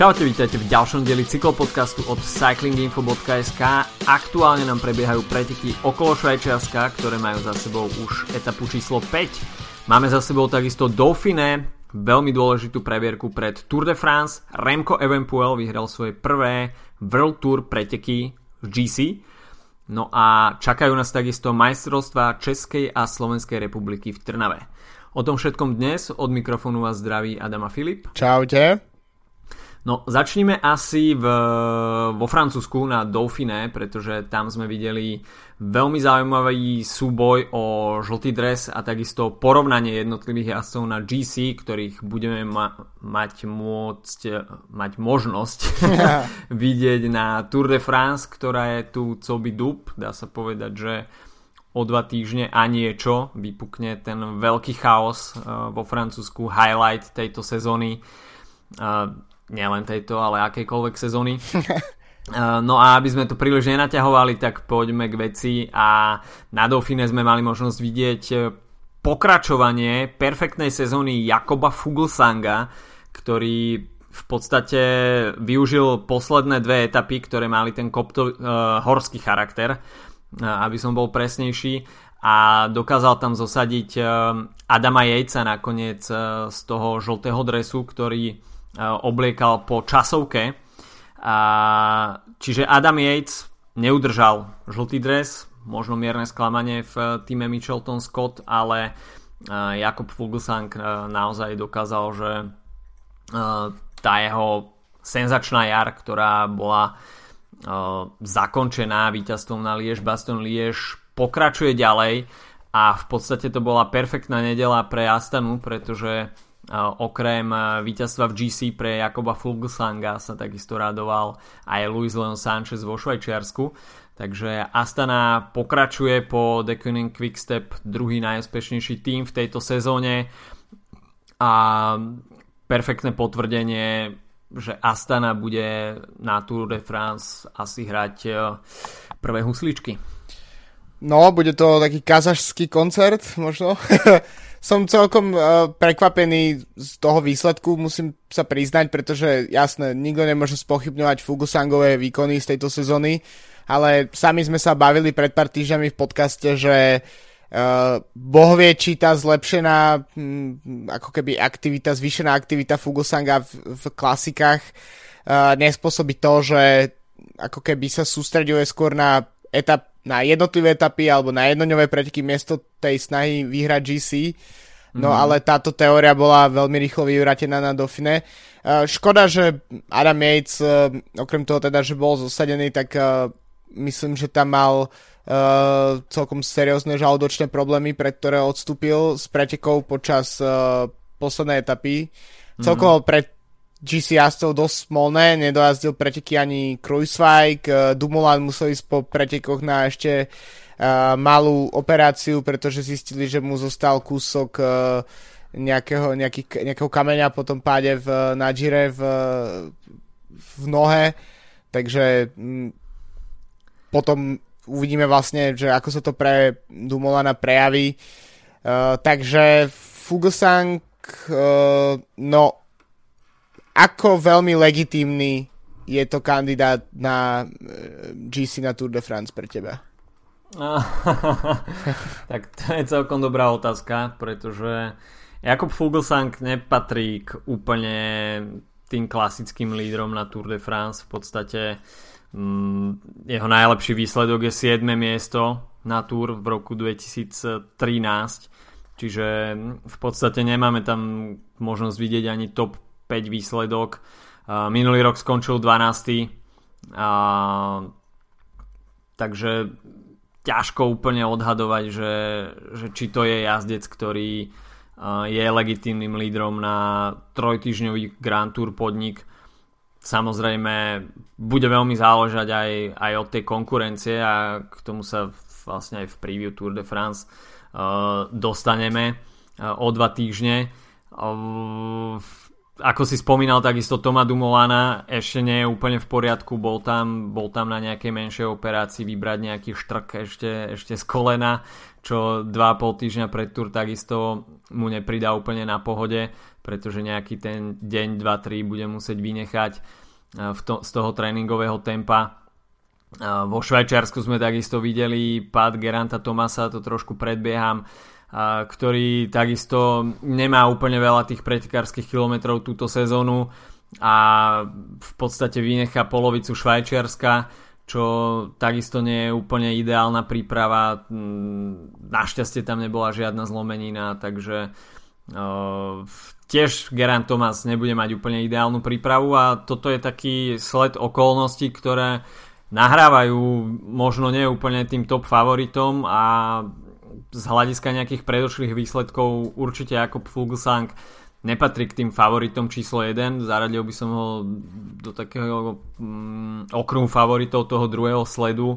Čaute, vítajte v ďalšom dieli cyklopodcastu od cyclinginfo.sk. Aktuálne nám prebiehajú preteky okolo Švajčiarska, ktoré majú za sebou už etapu číslo 5. Máme za sebou takisto Dauphiné, veľmi dôležitú previerku pred Tour de France. Remco Evenpuel vyhral svoje prvé World Tour preteky v GC. No a čakajú nás takisto majstrovstvá Českej a Slovenskej republiky v Trnave. O tom všetkom dnes od mikrofónu vás zdraví Adama Filip. Čaute. No, začníme asi v, vo Francúzsku na Dauphiné, pretože tam sme videli veľmi zaujímavý súboj o žltý dres a takisto porovnanie jednotlivých jazdcov na GC, ktorých budeme ma- mať môcť, mať možnosť vidieť na Tour de France, ktorá je tu coby dub. Dá sa povedať, že o dva týždne a niečo vypukne ten veľký chaos uh, vo Francúzsku, highlight tejto sezóny. Nielen tejto, ale akejkoľvek sezóny. No a aby sme to príliš nenaťahovali, tak poďme k veci a na Dauphine sme mali možnosť vidieť e, pokračovanie perfektnej sezóny Jakoba Fuglsanga, ktorý v podstate využil posledné dve etapy, ktoré mali ten kopto, uh, horský charakter, uh, aby som bol presnejší a dokázal tam zosadiť uh, Adama Jejca nakoniec uh, z toho žltého dresu, ktorý obliekal po časovke. A, čiže Adam Yates neudržal žltý dres, možno mierne sklamanie v týme Michelton Scott, ale Jakob Fuglsang naozaj dokázal, že tá jeho senzačná jar, ktorá bola zakončená víťazstvom na Liež Baston Liež, pokračuje ďalej a v podstate to bola perfektná nedela pre Astanu, pretože okrem víťazstva v GC pre Jakoba Fulgsanga sa takisto radoval aj Luis Leon Sanchez vo Švajčiarsku. Takže Astana pokračuje po Quick Quickstep druhý najúspešnejší tým v tejto sezóne a perfektné potvrdenie, že Astana bude na Tour de France asi hrať e, prvé husličky. No, bude to taký kazašský koncert možno. som celkom uh, prekvapený z toho výsledku, musím sa priznať, pretože jasné, nikto nemôže spochybňovať Fugusangové výkony z tejto sezóny, ale sami sme sa bavili pred pár týždňami v podcaste, že uh, Boh vie, či tá zlepšená hm, ako keby aktivita, zvýšená aktivita Fugusanga v, v klasikách uh, nespôsobí to, že ako keby sa sústreduje skôr na etap na jednotlivé etapy alebo na jednoňové preteky miesto tej snahy vyhrať GC. No mm. ale táto teória bola veľmi rýchlo vyvratená na Dauphine. Uh, škoda, že Adam Yates, uh, okrem toho teda, že bol zosadený, tak uh, myslím, že tam mal uh, celkom seriózne žalúdočné problémy, pre ktoré odstúpil z pretekov počas uh, poslednej etapy. Mm. Celkovo pre GC jazdcov dosť smolné, nedojazdil preteky ani Kruiswijk, eh, Dumoulin musel ísť po pretekoch na ešte uh, malú operáciu, pretože zistili, že mu zostal kúsok uh, nejakého, nejaký, nejakého kameňa po tom páde v, na Gire v, v nohe, takže mm, potom uvidíme vlastne, že ako sa to pre Dumolana prejaví. Uh, takže Fuglsang, uh, no ako veľmi legitímny je to kandidát na eh, GC na Tour de France pre teba? tak to je celkom dobrá otázka, pretože Jakob Fuglsang nepatrí k úplne tým klasickým lídrom na Tour de France. V podstate mm, jeho najlepší výsledok je 7. miesto na Tour v roku 2013. Čiže v podstate nemáme tam možnosť vidieť ani top 5 výsledok. Minulý rok skončil 12. Takže ťažko úplne odhadovať, že, že či to je jazdec, ktorý je legitímnym lídrom na trojtyžňový Grand Tour podnik. Samozrejme, bude veľmi záležať aj, aj od tej konkurencie a k tomu sa vlastne aj v preview Tour de France dostaneme o dva týždne. Ako si spomínal, takisto Toma Dumolana ešte nie je úplne v poriadku, bol tam, bol tam na nejakej menšej operácii vybrať nejaký štrk ešte, ešte z kolena, čo 2,5 týždňa pred tur takisto mu nepridá úplne na pohode, pretože nejaký ten deň, 2-3 bude musieť vynechať v to, z toho tréningového tempa. Vo Švajčiarsku sme takisto videli pád Geranta Tomasa, to trošku predbieham, ktorý takisto nemá úplne veľa tých pretekárskych kilometrov túto sezónu a v podstate vynechá polovicu Švajčiarska, čo takisto nie je úplne ideálna príprava. Mm, našťastie tam nebola žiadna zlomenina, takže uh, tiež Gerant Thomas nebude mať úplne ideálnu prípravu a toto je taký sled okolností, ktoré nahrávajú možno nie úplne tým top favoritom a z hľadiska nejakých predošlých výsledkov určite ako Fuglsang nepatrí k tým favoritom číslo 1, zaradil by som ho do takého mm, okruhu favoritov toho druhého sledu,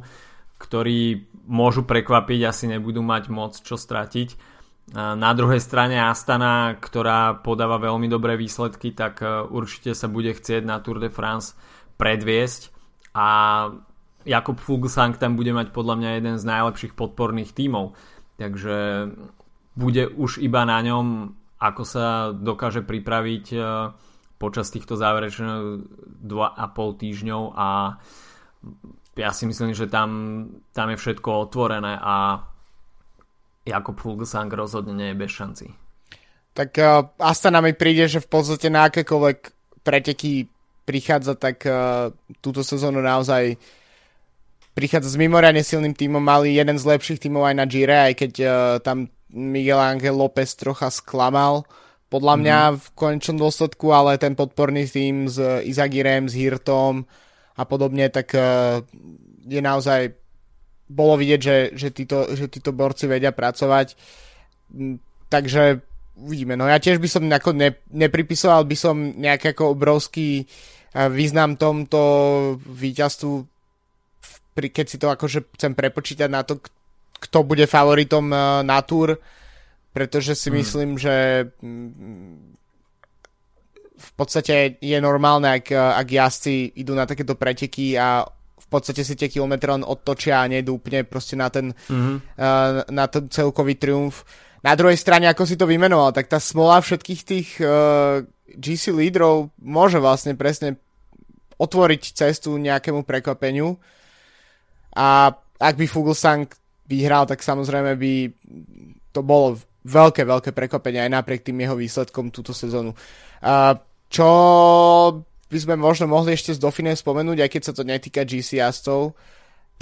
ktorí môžu prekvapiť, asi nebudú mať moc čo stratiť. Na druhej strane Astana, ktorá podáva veľmi dobré výsledky, tak e, určite sa bude chcieť na Tour de France predviesť. A Jakub Fuglsang tam bude mať podľa mňa jeden z najlepších podporných tímov Takže bude už iba na ňom, ako sa dokáže pripraviť e, počas týchto záverečných 2,5 týždňov a ja si myslím, že tam, tam je všetko otvorené a Jakob Fuglsang rozhodne nie je bez šanci. Tak uh, Astana mi príde, že v podstate na akékoľvek preteky prichádza, tak uh, túto sezónu naozaj uh, prichádza s mimoriadne silným tímom, mali jeden z lepších tímov aj na Gire, aj keď uh, tam Miguel Angel López trocha sklamal, podľa mňa mm. v konečnom dôsledku, ale ten podporný tým s Izagirem, s Hirtom a podobne, tak uh, je naozaj bolo vidieť, že, že, títo, že títo borci vedia pracovať. Takže uvidíme. No ja tiež by som nejako ne, nepripisoval by som nejaký ako obrovský význam tomto víťazstvu pri, keď si to akože chcem prepočítať na to, kto bude favoritom uh, na túr, pretože si hmm. myslím, že mm, v podstate je normálne, ak, ak jazdci idú na takéto preteky a v podstate si tie kilometre len odtočia a nejdú úplne proste na ten, mm-hmm. uh, na ten celkový triumf. Na druhej strane, ako si to vymenoval, tak tá smola všetkých tých uh, GC lídrov môže vlastne presne otvoriť cestu nejakému prekvapeniu. A ak by Fuglsang vyhral, tak samozrejme by to bolo veľké, veľké prekvapenie aj napriek tým jeho výsledkom túto sezónu. Čo by sme možno mohli ešte z Dauphine spomenúť, aj keď sa to netýka GC jazdcov,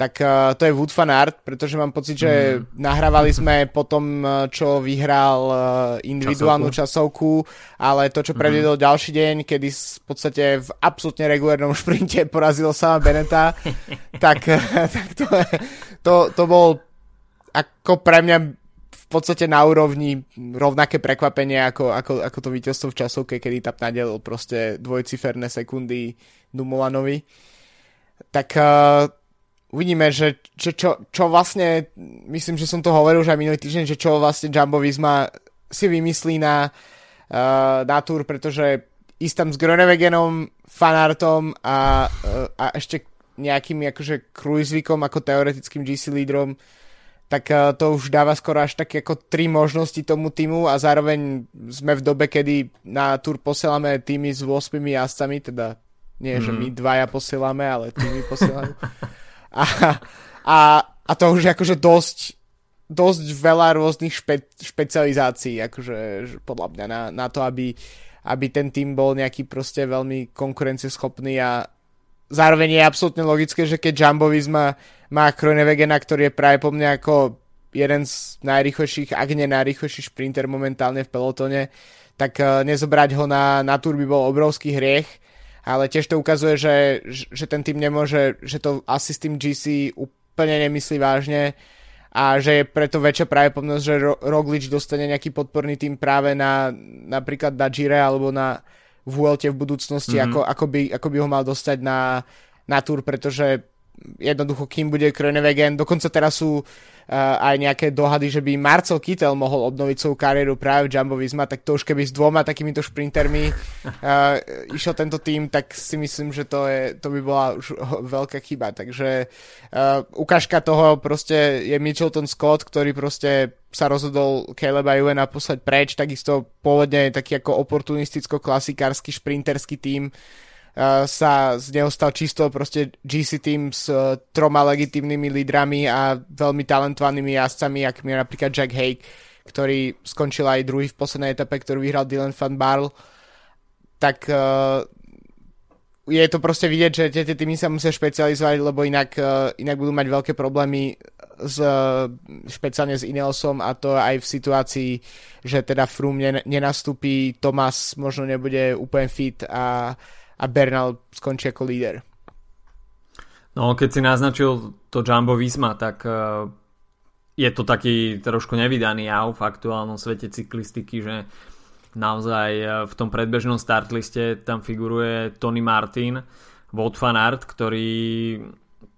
tak uh, to je Wood Fan Art, pretože mám pocit, že mm. nahrávali sme potom, čo vyhral uh, individuálnu časovku. časovku, ale to, čo predviedol mm. ďalší deň, kedy v podstate v absolútne regulárnom šprinte porazil sama Beneta, tak, tak to, to, to bol ako pre mňa v podstate na úrovni rovnaké prekvapenie ako, ako, ako to víťazstvo v časovke, kedy tam nadelil proste dvojciferné sekundy Dumolanovi. Tak uh, uvidíme, že, že čo, čo vlastne, myslím, že som to hovoril už aj minulý týždeň, že čo vlastne Jumbo Visma si vymyslí na, uh, na túr, pretože ísť tam s Gronewegenom, fanartom a, uh, a ešte nejakým akože cruisevikom ako teoretickým GC lídrom, tak uh, to už dáva skoro až také ako tri možnosti tomu týmu a zároveň sme v dobe, kedy na túr posielame týmy s 8 jazdcami, teda nie, mm. že my mhm. dvaja posielame, ale týmy posielajú. A, a, a to už akože dosť, dosť veľa rôznych špe, špecializácií, akože podľa mňa na, na to, aby, aby ten tým bol nejaký proste veľmi konkurencieschopný a zároveň je absolútne logické, že keď Jumbo Visma má Kronevegena, ktorý je práve po mne ako jeden z najrychlejších, ak nie najrychlejší šprinter momentálne v pelotone, tak uh, nezobrať ho na, na túr by bol obrovský hriech ale tiež to ukazuje, že, že ten tým nemôže, že to asi s tým GC úplne nemyslí vážne a že je preto väčšia pravdepodobnosť, že Roglič dostane nejaký podporný tým práve na napríklad na Gire alebo na Vuelte v budúcnosti, mm-hmm. ako, ako, by, ako by ho mal dostať na, na Tour, pretože jednoducho kým bude Krönewegen, dokonca teraz sú uh, aj nejaké dohady, že by Marcel Kittel mohol obnoviť svoju kariéru práve v Jumbo Visma, tak to už keby s dvoma takýmito šprintermi uh, išiel tento tým, tak si myslím, že to, je, to by bola už veľká chyba. Takže uh, ukážka toho proste je Mitchelton Scott, ktorý proste sa rozhodol Caleba Juvena poslať preč, takisto pôvodne taký ako oportunisticko-klasikársky šprinterský tým, sa z neho stal čisto proste GC team s uh, troma legitimnými lídrami a veľmi talentovanými jazdcami, akým je napríklad Jack Hake, ktorý skončil aj druhý v poslednej etape, ktorú vyhral Dylan van Barl. Tak uh, je to proste vidieť, že tie, týmy sa musia špecializovať, lebo inak, uh, inak budú mať veľké problémy s, špeciálne s Ineosom a to aj v situácii, že teda Froome nenastúpi, Thomas možno nebude úplne fit a a Bernal skončí ako líder. No, keď si naznačil to Jumbo Visma, tak uh, je to taký trošku nevydaný jav v aktuálnom svete cyklistiky, že naozaj uh, v tom predbežnom startliste tam figuruje Tony Martin, Wout van Aert, ktorý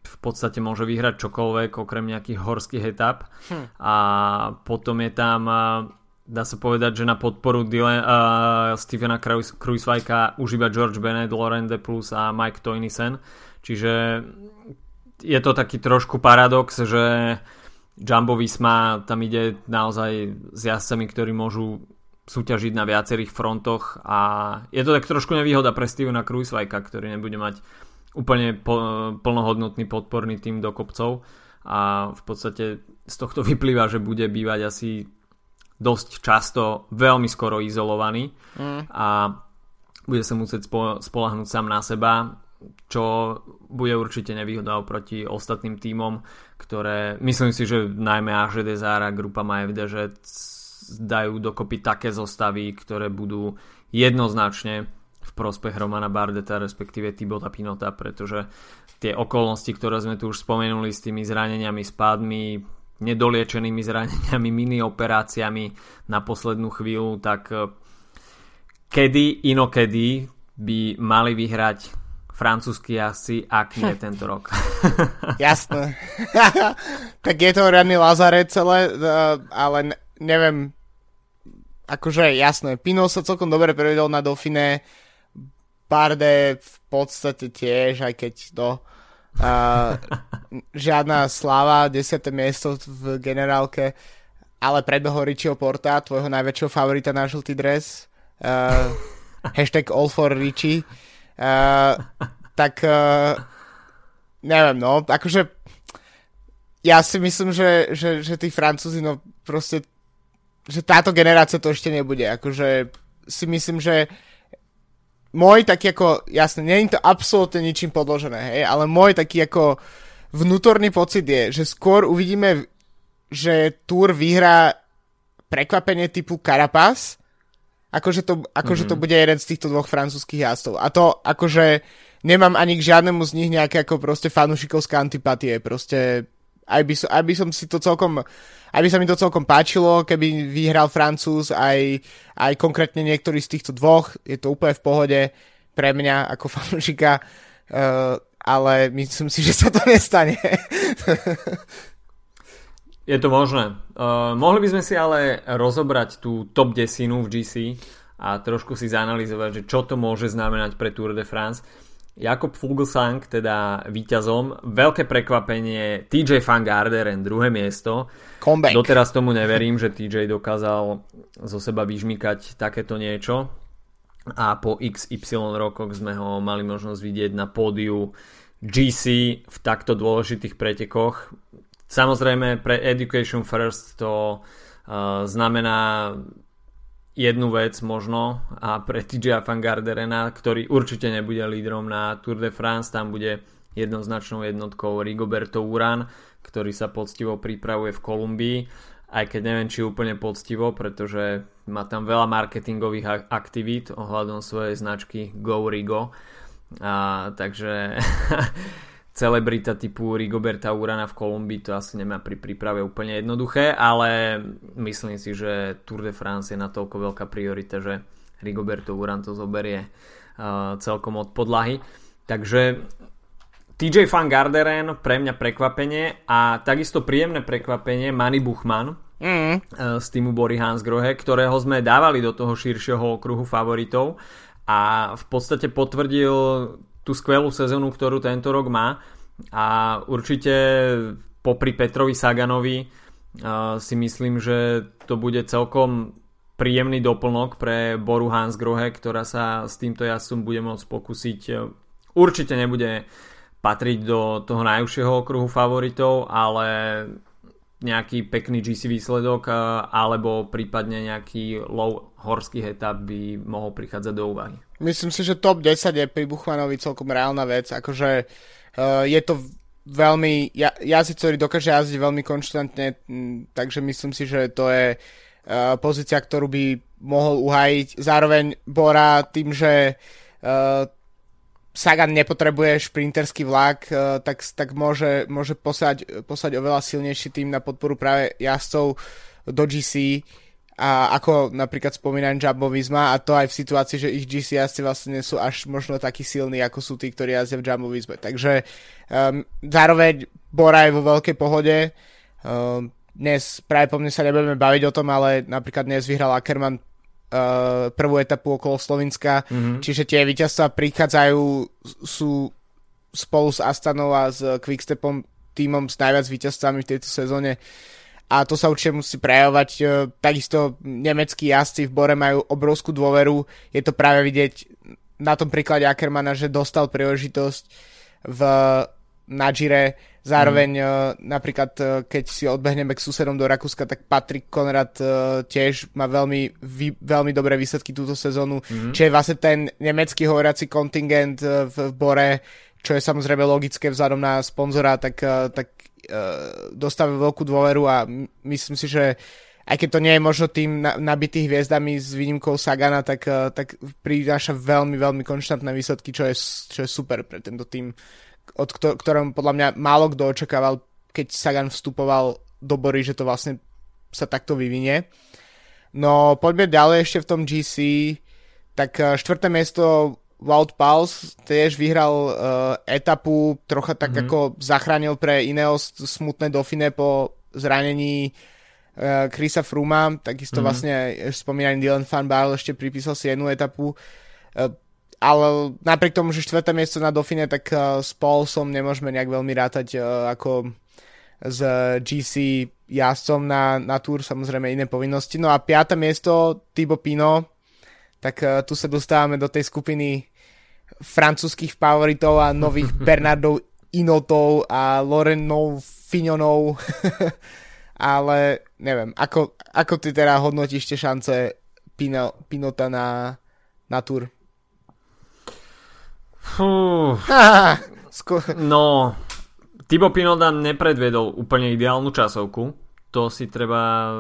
v podstate môže vyhrať čokoľvek okrem nejakých horských etap hm. a potom je tam uh, dá sa povedať, že na podporu Dylan, uh, Stevena Kruiswajka už iba George Bennett, Laurent De Plus a Mike Toynisen. Čiže je to taký trošku paradox, že Jumbo Visma tam ide naozaj s jazdcami, ktorí môžu súťažiť na viacerých frontoch a je to tak trošku nevýhoda pre Stevena Kruiswajka, ktorý nebude mať úplne plnohodnotný podporný tým do kopcov a v podstate z tohto vyplýva, že bude bývať asi dosť často veľmi skoro izolovaný mm. a bude sa musieť spo- spolahnúť sám na seba, čo bude určite nevýhoda oproti ostatným tímom, ktoré myslím si, že najmä AŽD Zara, grupa MFD, že dajú dokopy také zostavy, ktoré budú jednoznačne v prospech Romana Bardeta, respektíve Tibota Pinota, pretože tie okolnosti, ktoré sme tu už spomenuli s tými zraneniami, spádmi, nedoliečenými zraneniami, mini operáciami na poslednú chvíľu, tak eh, kedy inokedy by mali vyhrať francúzsky jazdci, ak nie tento rok. Jasné. tak je to riadny Lazare celé, eh, ale neviem, akože jasné, Pino sa celkom dobre prevedol na Dauphine, Barde v podstate tiež, aj keď to Uh, žiadna sláva, 10. miesto v generálke, ale predbehol Richieho Porta, tvojho najväčšieho favorita na žltý dres. Uh, hashtag all for Richie. Uh, tak uh, neviem, no, akože ja si myslím, že, že, že tí Francúzi, no proste, že táto generácia to ešte nebude. Akože si myslím, že môj taký ako, jasne, nie je to absolútne ničím podložené, hej, ale môj taký ako vnútorný pocit je, že skôr uvidíme, že Tour vyhrá prekvapenie typu Carapaz, akože to, akože mm-hmm. to bude jeden z týchto dvoch francúzských jazdov. A to akože nemám ani k žiadnemu z nich nejaké ako proste fanušikovské antipatie, proste aj by, aj by som si to celkom aj by sa mi to celkom páčilo, keby vyhral Francúz, aj, aj konkrétne niektorý z týchto dvoch. Je to úplne v pohode pre mňa ako fanúšika, uh, ale myslím si, že sa to nestane. Je to možné. Uh, mohli by sme si ale rozobrať tú top desinu v GC a trošku si zanalizovať, že čo to môže znamenať pre Tour de France. Jakob Fuglsang, teda víťazom. Veľké prekvapenie TJ Van Garderen, druhé miesto. Comeback. Doteraz tomu neverím, že TJ dokázal zo seba vyžmykať takéto niečo. A po XY rokoch sme ho mali možnosť vidieť na pódiu GC v takto dôležitých pretekoch. Samozrejme pre Education First to uh, znamená jednu vec možno a pre TJ Van Garderena, ktorý určite nebude lídrom na Tour de France, tam bude jednoznačnou jednotkou Rigoberto Uran, ktorý sa poctivo pripravuje v Kolumbii, aj keď neviem, či úplne poctivo, pretože má tam veľa marketingových aktivít ohľadom svojej značky Go Rigo. A, takže celebrita typu Rigoberta Urana v Kolumbii to asi nemá pri príprave úplne jednoduché, ale myslím si, že Tour de France je natoľko veľká priorita, že Rigoberto Uran to zoberie uh, celkom od podlahy. Takže TJ Van Garderen pre mňa prekvapenie a takisto príjemné prekvapenie Manny Buchman mm. z týmu Bory Hansgrohe, ktorého sme dávali do toho širšieho okruhu favoritov a v podstate potvrdil tú skvelú sezónu, ktorú tento rok má a určite popri Petrovi Saganovi uh, si myslím, že to bude celkom príjemný doplnok pre Boru Hansgrohe, ktorá sa s týmto jazdcom bude môcť pokúsiť. Určite nebude patriť do toho najúžšieho okruhu favoritov, ale nejaký pekný GC výsledok alebo prípadne nejaký low horský etap by mohol prichádzať do úvahy. Myslím si, že top 10 je pri Buchmanovi celkom reálna vec, akože uh, je to veľmi, ja, jazdec, ktorý dokáže jazdiť veľmi konštantne, takže myslím si, že to je uh, pozícia, ktorú by mohol uhajiť. Zároveň Bora tým, že uh, Sagan nepotrebuje šprinterský vlak, eh, tak, tak môže, môže posať, posať oveľa silnejší tým na podporu práve jazdcov do GC a ako napríklad spomínajú Jumbo Visma a to aj v situácii, že ich GC jazdci vlastne sú až možno takí silní, ako sú tí, ktorí jazdia v Jumbo Visme. Takže um, zároveň Bora je vo veľkej pohode. Um, dnes práve po mne sa nebudeme baviť o tom, ale napríklad dnes vyhral Ackermann uh, prvú etapu okolo Slovenska, mm-hmm. čiže tie víťazstva prichádzajú, sú spolu s Astanou a s Quickstepom týmom s najviac víťazstvami v tejto sezóne a to sa určite musí prejavovať. Uh, takisto nemeckí jazdci v Bore majú obrovskú dôveru, je to práve vidieť na tom príklade Ackermana, že dostal príležitosť v na Gire. Zároveň mm. napríklad, uh, keď si odbehneme k susedom do Rakúska, tak Patrik Konrad uh, tiež má veľmi, veľmi dobré výsledky túto sezónu. Mm. Čiže vlastne ten nemecký hovoriaci kontingent v, v Bore, čo je samozrejme logické vzhľadom na sponzora, tak, tak dostáva veľkú dôveru a myslím si, že aj keď to nie je možno tým nabitých hviezdami s výnimkou Sagana, tak, tak prináša veľmi, veľmi konštantné výsledky, čo je, čo je super pre tento tým od ktorom podľa mňa málo kto očakával, keď Sagan vstupoval do bory, že to vlastne sa takto vyvinie. No poďme ďalej ešte v tom GC, tak eh, štvrté miesto Wout Pals tiež vyhral uh, etapu, trocha tak mm-hmm. ako zachránil pre Ineos smutné Dauphine po zranení uh, Chrisa Fruma, takisto mm-hmm. vlastne spomínaný Dylan Van Barl ešte pripísal si jednu etapu. Uh, ale napriek tomu, že štvrté miesto na Dauphine, tak uh, s Paulsom nemôžeme nejak veľmi rátať uh, ako z GC jazdcom na, na Tour, samozrejme iné povinnosti. No a piaté miesto Thibaut Pino, tak uh, tu sa dostávame do tej skupiny francúzských favoritov a nových Bernardov Inotov a Lorenov Fignonov. Ale neviem, ako, ako ty teda hodnotíš tie šance Pino, Pinota na, na Tour? Fú. no, Tibo Pinoda nepredviedol úplne ideálnu časovku. To si treba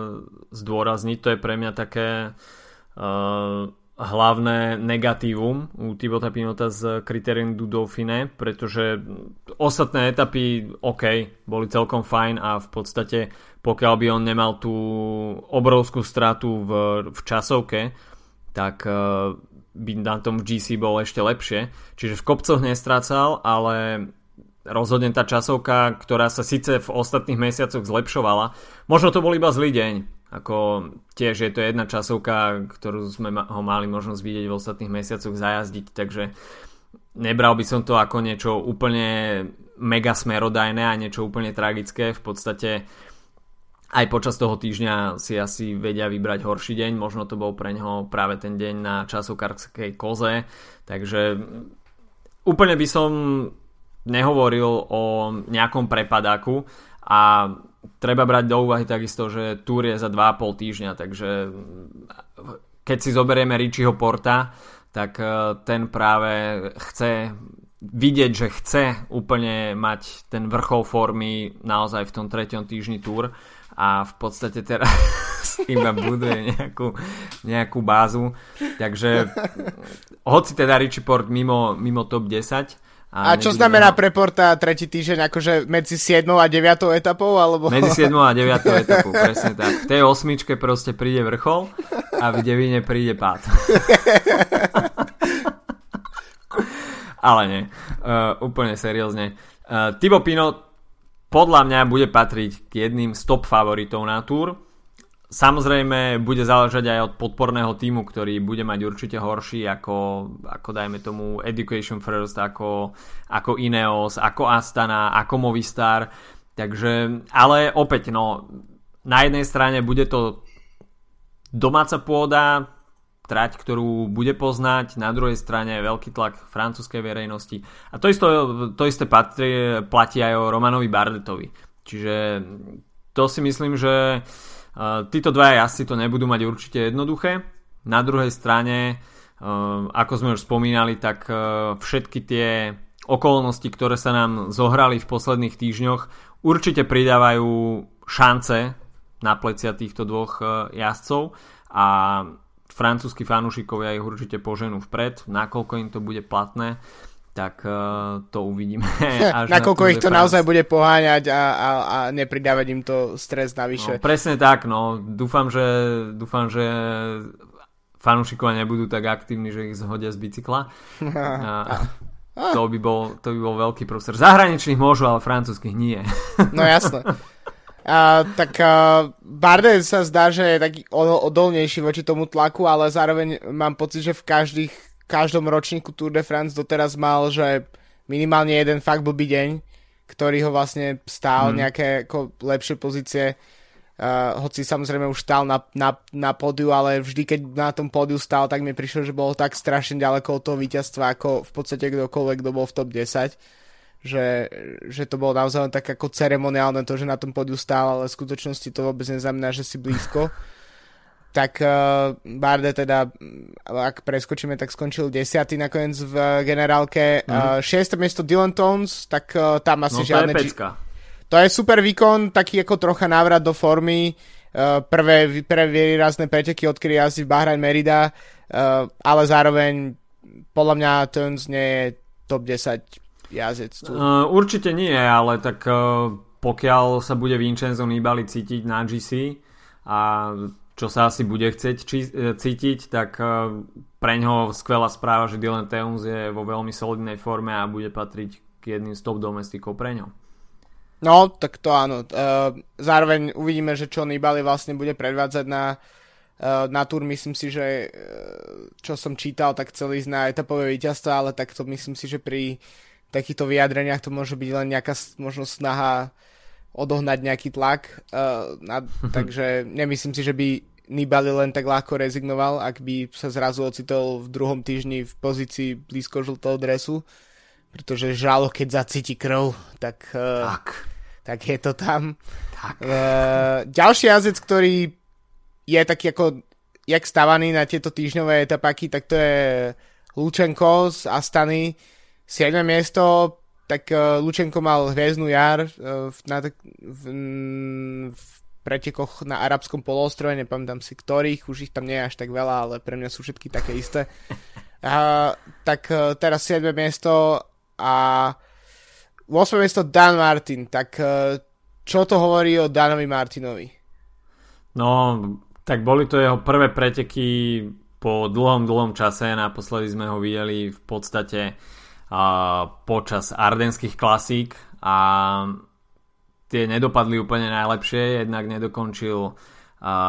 zdôrazniť. To je pre mňa také uh, hlavné negatívum u Tibota Pinota z kritérium du Dauphine, pretože ostatné etapy OK, boli celkom fajn a v podstate pokiaľ by on nemal tú obrovskú stratu v, v časovke, tak uh, by na tom GC bol ešte lepšie. Čiže v kopcoch nestrácal, ale rozhodne tá časovka, ktorá sa síce v ostatných mesiacoch zlepšovala, možno to bol iba zlý deň. Ako tiež je to jedna časovka, ktorú sme ho mali možnosť vidieť v ostatných mesiacoch zajazdiť, takže nebral by som to ako niečo úplne mega smerodajné a niečo úplne tragické. V podstate aj počas toho týždňa si asi vedia vybrať horší deň, možno to bol pre neho práve ten deň na časokarskej koze, takže úplne by som nehovoril o nejakom prepadáku a treba brať do úvahy takisto, že túr je za 2,5 týždňa, takže keď si zoberieme Richieho Porta, tak e, ten práve chce vidieť, že chce úplne mať ten vrchol formy naozaj v tom treťom týždni túr a v podstate teraz iba buduje nejakú, nejakú bázu. Takže hoci teda Richie Port mimo, mimo top 10, a, a čo znamená pre Porta tretí týždeň, akože medzi 7 a 9 etapou? Alebo... Medzi 7 a 9 etapou, presne tak. V tej osmičke proste príde vrchol a v devine príde pád. Ale nie. uh, úplne seriózne. Uh, Thibaut Pinot podľa mňa bude patriť k jedným z top favoritov na túr. Samozrejme bude záležať aj od podporného týmu, ktorý bude mať určite horší ako, ako dajme tomu Education First, ako, ako Ineos, ako Astana, ako Movistar. Takže, ale opäť, no, na jednej strane bude to domáca pôda, trať, ktorú bude poznať, na druhej strane veľký tlak francúzskej verejnosti. A to, isto, to isté patrí, platí aj o Romanovi Bardetovi. Čiže to si myslím, že uh, títo dva jazdci to nebudú mať určite jednoduché. Na druhej strane, uh, ako sme už spomínali, tak uh, všetky tie okolnosti, ktoré sa nám zohrali v posledných týždňoch, určite pridávajú šance na plecia týchto dvoch jazdcov a francúzskí fanúšikovia ich určite poženú vpred, nakoľko im to bude platné tak uh, to uvidíme. Až nakoľko na ich to France. naozaj bude poháňať a, a, a nepridávať im to stres navyše. No, presne tak, no. Dúfam, že, dúfam, že fanúšikovia nebudú tak aktívni, že ich zhodia z bicykla. a, to, by bol, to by bol veľký prostor. Zahraničných môžu, ale francúzských nie. no jasné. A, tak a, Bardet sa zdá, že je taký odolnejší voči tomu tlaku, ale zároveň mám pocit, že v každých, každom ročníku Tour de France doteraz mal, že minimálne jeden fakt blbý deň, ktorý ho vlastne stál hmm. nejaké ako lepšie pozície. Uh, hoci samozrejme už stál na, na, na pódiu, ale vždy, keď na tom pódiu stál, tak mi prišlo, že bolo tak strašne ďaleko od toho víťazstva, ako v podstate kdokoľvek, kto bol v top 10 že, že to bolo naozaj tak ako ceremoniálne to, že na tom podiu stál, ale v skutočnosti to vôbec neznamená, že si blízko. tak uh, Barde teda, ak preskočíme, tak skončil 10. nakoniec v generálke. Mm-hmm. Uh, 6. miesto Dylan Tones, tak uh, tam asi no, žiadne... To je, pecka. to je super výkon, taký ako trocha návrat do formy. Uh, prvé, prvé výrazné preteky, odkedy jazdí Bahrain Merida, uh, ale zároveň podľa mňa Tones nie je top 10 jazdec. Uh, určite nie, ale tak uh, pokiaľ sa bude Vincenzo Nibali cítiť na GC a čo sa asi bude chcieť či, uh, cítiť, tak uh, pre ňoho skvelá správa, že Dylan Teuns je vo veľmi solidnej forme a bude patriť k jedným z top domestikov pre ňo. No, tak to áno. Uh, zároveň uvidíme, že čo Nibali vlastne bude predvádzať na na túr myslím si, že čo som čítal, tak chceli ísť na etapové víťazstvo, ale tak to myslím si, že pri takýchto vyjadreniach to môže byť len nejaká možno snaha odohnať nejaký tlak. Uh, na, takže nemyslím si, že by Nibali len tak ľahko rezignoval, ak by sa zrazu ocitol v druhom týždni v pozícii blízko žltého dresu, pretože žalo, keď zacíti krv, tak, uh, tak. tak je to tam. Tak. Uh, ďalší jazdec, ktorý je taký ako jak stavaný na tieto týždňové etapaky, tak to je Lučenko z Astany, 7. miesto, tak uh, Lučenko mal hviezdnu jar uh, v, na, v, v pretekoch na arabskom poloostrove, nepamätám si ktorých, už ich tam nie je až tak veľa, ale pre mňa sú všetky také isté. Uh, tak uh, teraz 7. miesto a 8. miesto Dan Martin, tak uh, čo to hovorí o Danovi Martinovi? No, tak boli to jeho prvé preteky po dlhom, dlhom čase, naposledy sme ho videli v podstate počas ardenských klasík a tie nedopadli úplne najlepšie, jednak nedokončil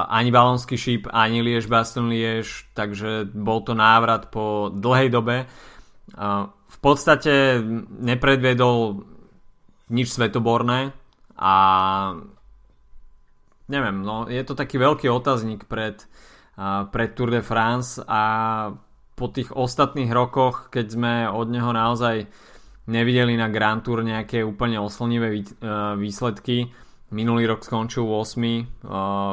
ani balonský šíp, ani Liež Baston Liež, takže bol to návrat po dlhej dobe. V podstate nepredviedol nič svetoborné a neviem, no je to taký veľký otazník pred, pred Tour de France a po tých ostatných rokoch, keď sme od neho naozaj nevideli na Grand Tour nejaké úplne oslnivé e, výsledky. Minulý rok skončil 8, e,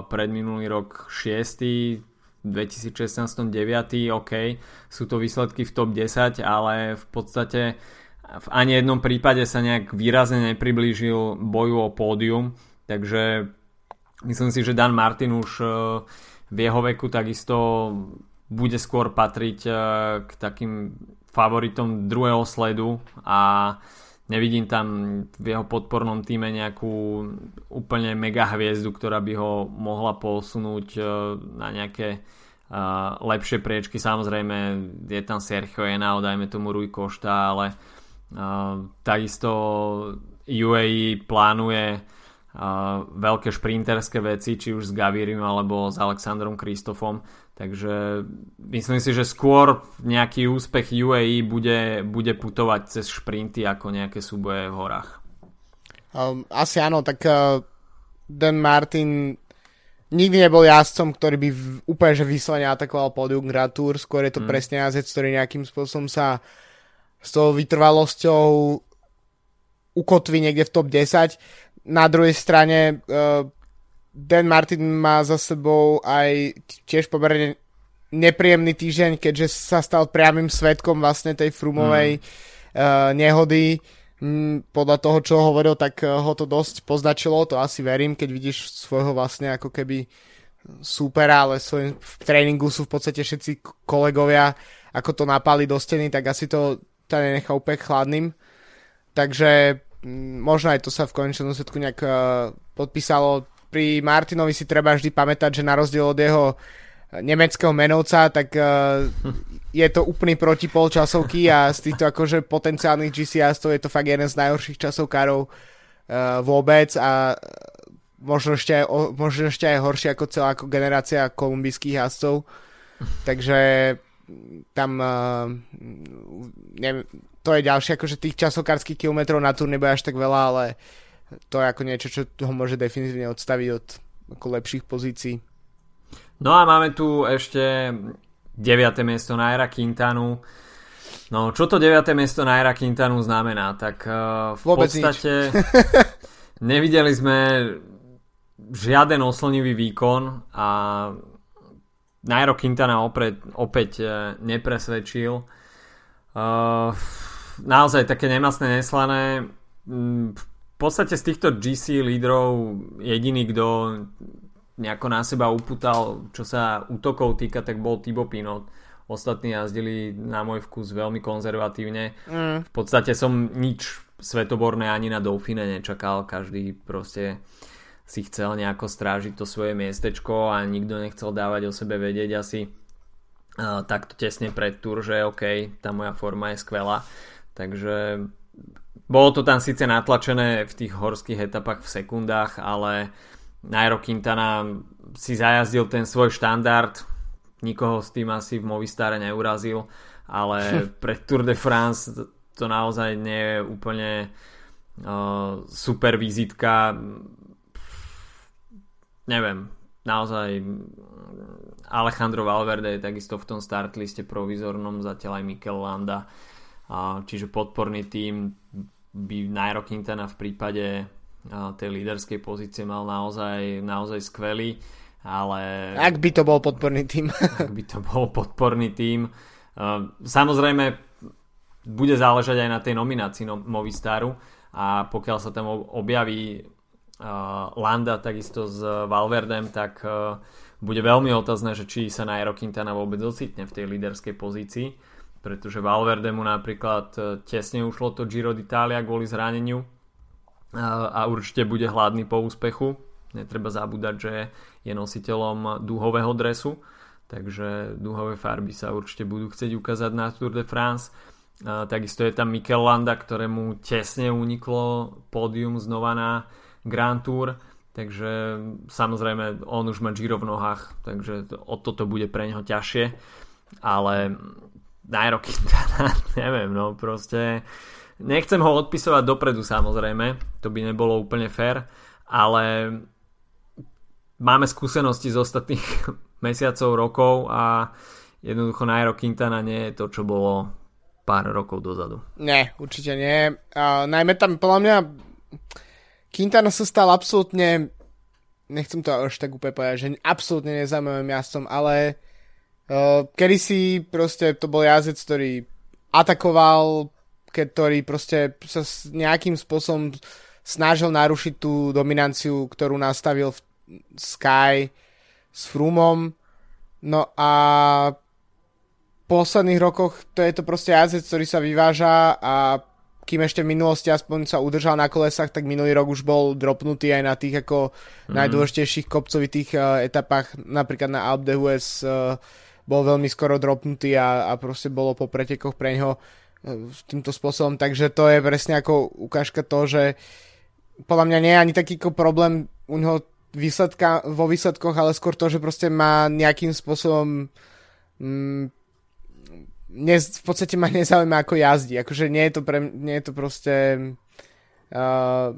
pred minulý rok 6, 2016 9, OK, sú to výsledky v top 10, ale v podstate v ani jednom prípade sa nejak výrazne nepriblížil boju o pódium, takže myslím si, že Dan Martin už e, v jeho veku takisto bude skôr patriť e, k takým favoritom druhého sledu a nevidím tam v jeho podpornom týme nejakú úplne mega hviezdu, ktorá by ho mohla posunúť e, na nejaké e, lepšie priečky. Samozrejme je tam Sergio Henao, dajme tomu Rui Košta, ale takisto UAE plánuje veľké šprinterské veci, či už s Gavirim alebo s Alexandrom Kristofom. Takže myslím si, že skôr nejaký úspech UAE bude, bude putovať cez šprinty ako nejaké súboje v horách. Um, asi áno, tak uh, Dan Martin nikdy nebol jazdcom, ktorý by v, úplne že vyslovene atakoval podium Grand Tour, skôr je to mm. presne jazdec, ktorý nejakým spôsobom sa s tou vytrvalosťou ukotví niekde v top 10 na druhej strane uh, Dan Martin má za sebou aj tiež pomerne nepríjemný týždeň, keďže sa stal priamým svetkom vlastne tej frumovej mm. uh, nehody. Mm, podľa toho, čo hovoril, tak uh, ho to dosť poznačilo, to asi verím, keď vidíš svojho vlastne ako keby super, ale svojim, v tréningu sú v podstate všetci kolegovia, ako to napali do steny, tak asi to tá nenechá úplne chladným. Takže možno aj to sa v konečnom dôsledku nejak uh, podpísalo. Pri Martinovi si treba vždy pamätať, že na rozdiel od jeho nemeckého menovca, tak uh, je to úplný protipol časovky a z týchto akože potenciálnych GCS to je to fakt jeden z najhorších časovkárov uh, vôbec a možno ešte, aj, možno ešte aj horšie ako celá ako generácia kolumbijských jazdcov. Takže tam uh, neviem, to je ďalšie, akože tých časokárských kilometrov na túr nebude až tak veľa, ale to je ako niečo, čo ho môže definitívne odstaviť od ako lepších pozícií. No a máme tu ešte 9. miesto Naira Quintanu. No, čo to 9. miesto Naira Quintanu znamená? Tak uh, v Vôbec podstate nevideli sme žiaden oslnivý výkon a Nairo Quintana opäť, opäť uh, nepresvedčil. Uh, naozaj také nemastné, neslané. Mm, v podstate z týchto GC lídrov jediný, kto nejako na seba uputal, čo sa útokov týka, tak bol Thibaut Pinot. Ostatní jazdili na môj vkus veľmi konzervatívne. Mm. V podstate som nič svetoborné ani na Dauphine nečakal. Každý proste si chcel nejako strážiť to svoje miestečko a nikto nechcel dávať o sebe vedieť asi uh, takto tesne pred tur, že OK, tá moja forma je skvelá. Takže bolo to tam síce natlačené v tých horských etapách v sekundách, ale Nairo Quintana si zajazdil ten svoj štandard, nikoho s tým asi v Movistare neurazil, ale pre Tour de France to naozaj nie je úplne uh, super vizitka. Neviem, naozaj Alejandro Valverde je takisto v tom start liste provizornom, zatiaľ aj Mikel Landa. Čiže podporný tým by Nairo Quintana v prípade tej líderskej pozície mal naozaj, naozaj skvelý, ale... Ak by to bol podporný tým. ak by to bol podporný tým. Samozrejme, bude záležať aj na tej nominácii no, Movistaru a pokiaľ sa tam objaví Landa takisto s Valverdem, tak bude veľmi otázne, že či sa Nairo Quintana vôbec ocitne v tej líderskej pozícii pretože Valverde mu napríklad e, tesne ušlo to Giro d'Italia kvôli zraneniu a určite bude hladný po úspechu. Netreba zabúdať, že je nositeľom dúhového dresu, takže dúhové farby sa určite budú chcieť ukázať na Tour de France. Takisto je tam Mikel Landa, ktorému tesne uniklo pódium znova na Grand Tour, takže samozrejme on už má Giro v nohách, takže o toto bude pre neho ťažšie, ale Nairo Quintana, neviem, no proste nechcem ho odpisovať dopredu samozrejme, to by nebolo úplne fair, ale máme skúsenosti z ostatných mesiacov, rokov a jednoducho Nairo Quintana nie je to, čo bolo pár rokov dozadu. Nie, určite nie. A najmä tam podľa mňa Quintana sa stal absolútne nechcem to až tak úplne povedať, že absolútne nezaujímavým jazdcom, ale Uh, kedy si proste to bol jazdec, ktorý atakoval, ktorý proste sa nejakým spôsobom snažil narušiť tú dominanciu, ktorú nastavil v Sky s Frumom. No a v posledných rokoch to je to proste jazdec, ktorý sa vyváža a kým ešte v minulosti aspoň sa udržal na kolesách, tak minulý rok už bol dropnutý aj na tých ako mm. najdôležitejších kopcovitých uh, etapách, napríklad na Alpe d'Huez uh, bol veľmi skoro dropnutý a, a proste bolo po pretekoch pre ňo týmto spôsobom, takže to je presne ako ukážka toho, že podľa mňa nie je ani taký problém u neho výsledka, vo výsledkoch, ale skôr to, že proste má nejakým spôsobom mm, ne, v podstate ma nezaujíma ako jazdí. Akože nie je to, pre, nie je to proste uh,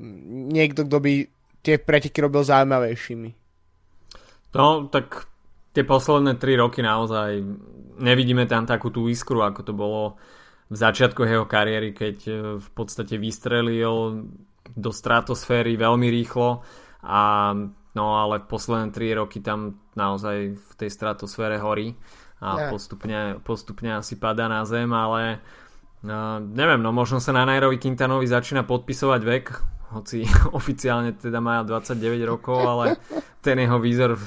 niekto, kto by tie preteky robil zaujímavejšími. No, tak tie posledné 3 roky naozaj nevidíme tam takú tú iskru, ako to bolo v začiatku jeho kariéry, keď e, v podstate vystrelil do stratosféry veľmi rýchlo a no ale posledné 3 roky tam naozaj v tej stratosfére horí a yeah. postupne, postupne asi padá na zem, ale no, neviem, no možno sa na Nairovi Quintanovi začína podpisovať vek, hoci oficiálne teda má 29 rokov, ale ten jeho výzor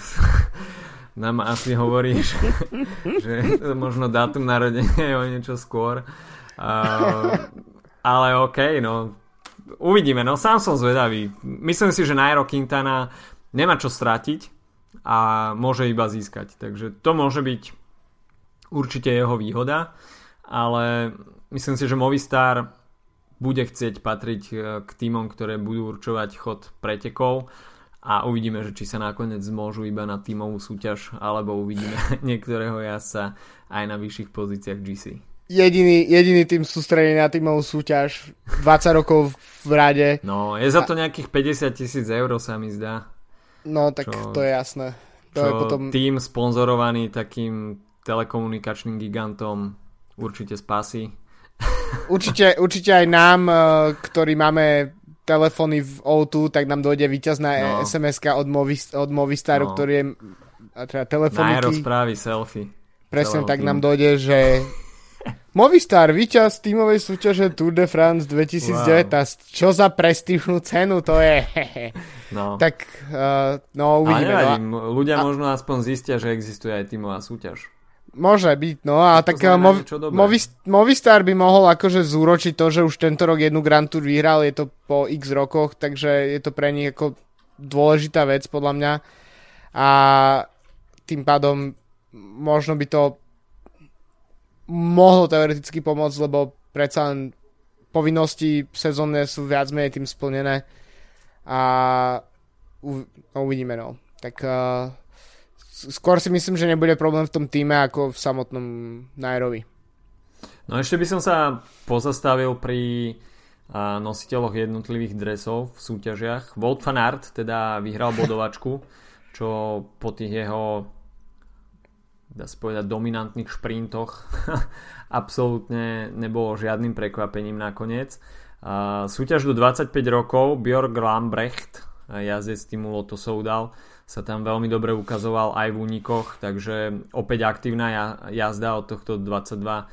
nám asi hovorí, že, že možno dátum narodenia je o niečo skôr. Uh, ale OK, no uvidíme, no sám som zvedavý. Myslím si, že Nairo Quintana nemá čo stratiť a môže iba získať. Takže to môže byť určite jeho výhoda, ale myslím si, že Movistar bude chcieť patriť e, k týmom, ktoré budú určovať chod pretekov a uvidíme, že či sa nakoniec zmôžu iba na tímovú súťaž, alebo uvidíme niektorého jazdca aj na vyšších pozíciách GC. Jediný, jediný tým sústredí na tímovú súťaž, 20 rokov v rade. No, je za to nejakých 50 tisíc eur sa mi zdá. No, tak čo, to je jasné. To je potom... tým sponzorovaný takým telekomunikačným gigantom určite spasí. Určite, určite aj nám, eh, ktorí máme telefóny v O2, tak nám dojde víťazná no. sms od, Movis, od Movistaru, no. ktorý je teda telefoniky. správy, selfie. Presne tak týmu. nám dojde, že Movistar, víťaz tímovej súťaže Tour de France 2019. Wow. Čo za prestížnú cenu to je? no. Tak, uh, no uvidíme. Ale nevadím, no. ľudia a... možno aspoň zistia, že existuje aj tímová súťaž. Môže byť, no a tak eh, Mov, Movistar by mohol akože zúročiť to, že už tento rok jednu Grand Tour vyhral, je to po x rokoch, takže je to pre nich ako dôležitá vec podľa mňa. A tým pádom možno by to mohlo teoreticky pomôcť, lebo predsa len povinnosti sezónne sú viac menej tým splnené. A no, uvidíme no. Tak uh, skôr si myslím, že nebude problém v tom týme ako v samotnom Nairovi. No ešte by som sa pozastavil pri nositeľoch jednotlivých dresov v súťažiach. Wout van Aert teda vyhral bodovačku, čo po tých jeho dá sa povedať, dominantných šprintoch absolútne nebolo žiadnym prekvapením nakoniec. Súťaž do 25 rokov Björk Lambrecht, jazdec týmu Lotto Soudal, sa tam veľmi dobre ukazoval aj v únikoch, takže opäť aktívna jazda od tohto 22 uh,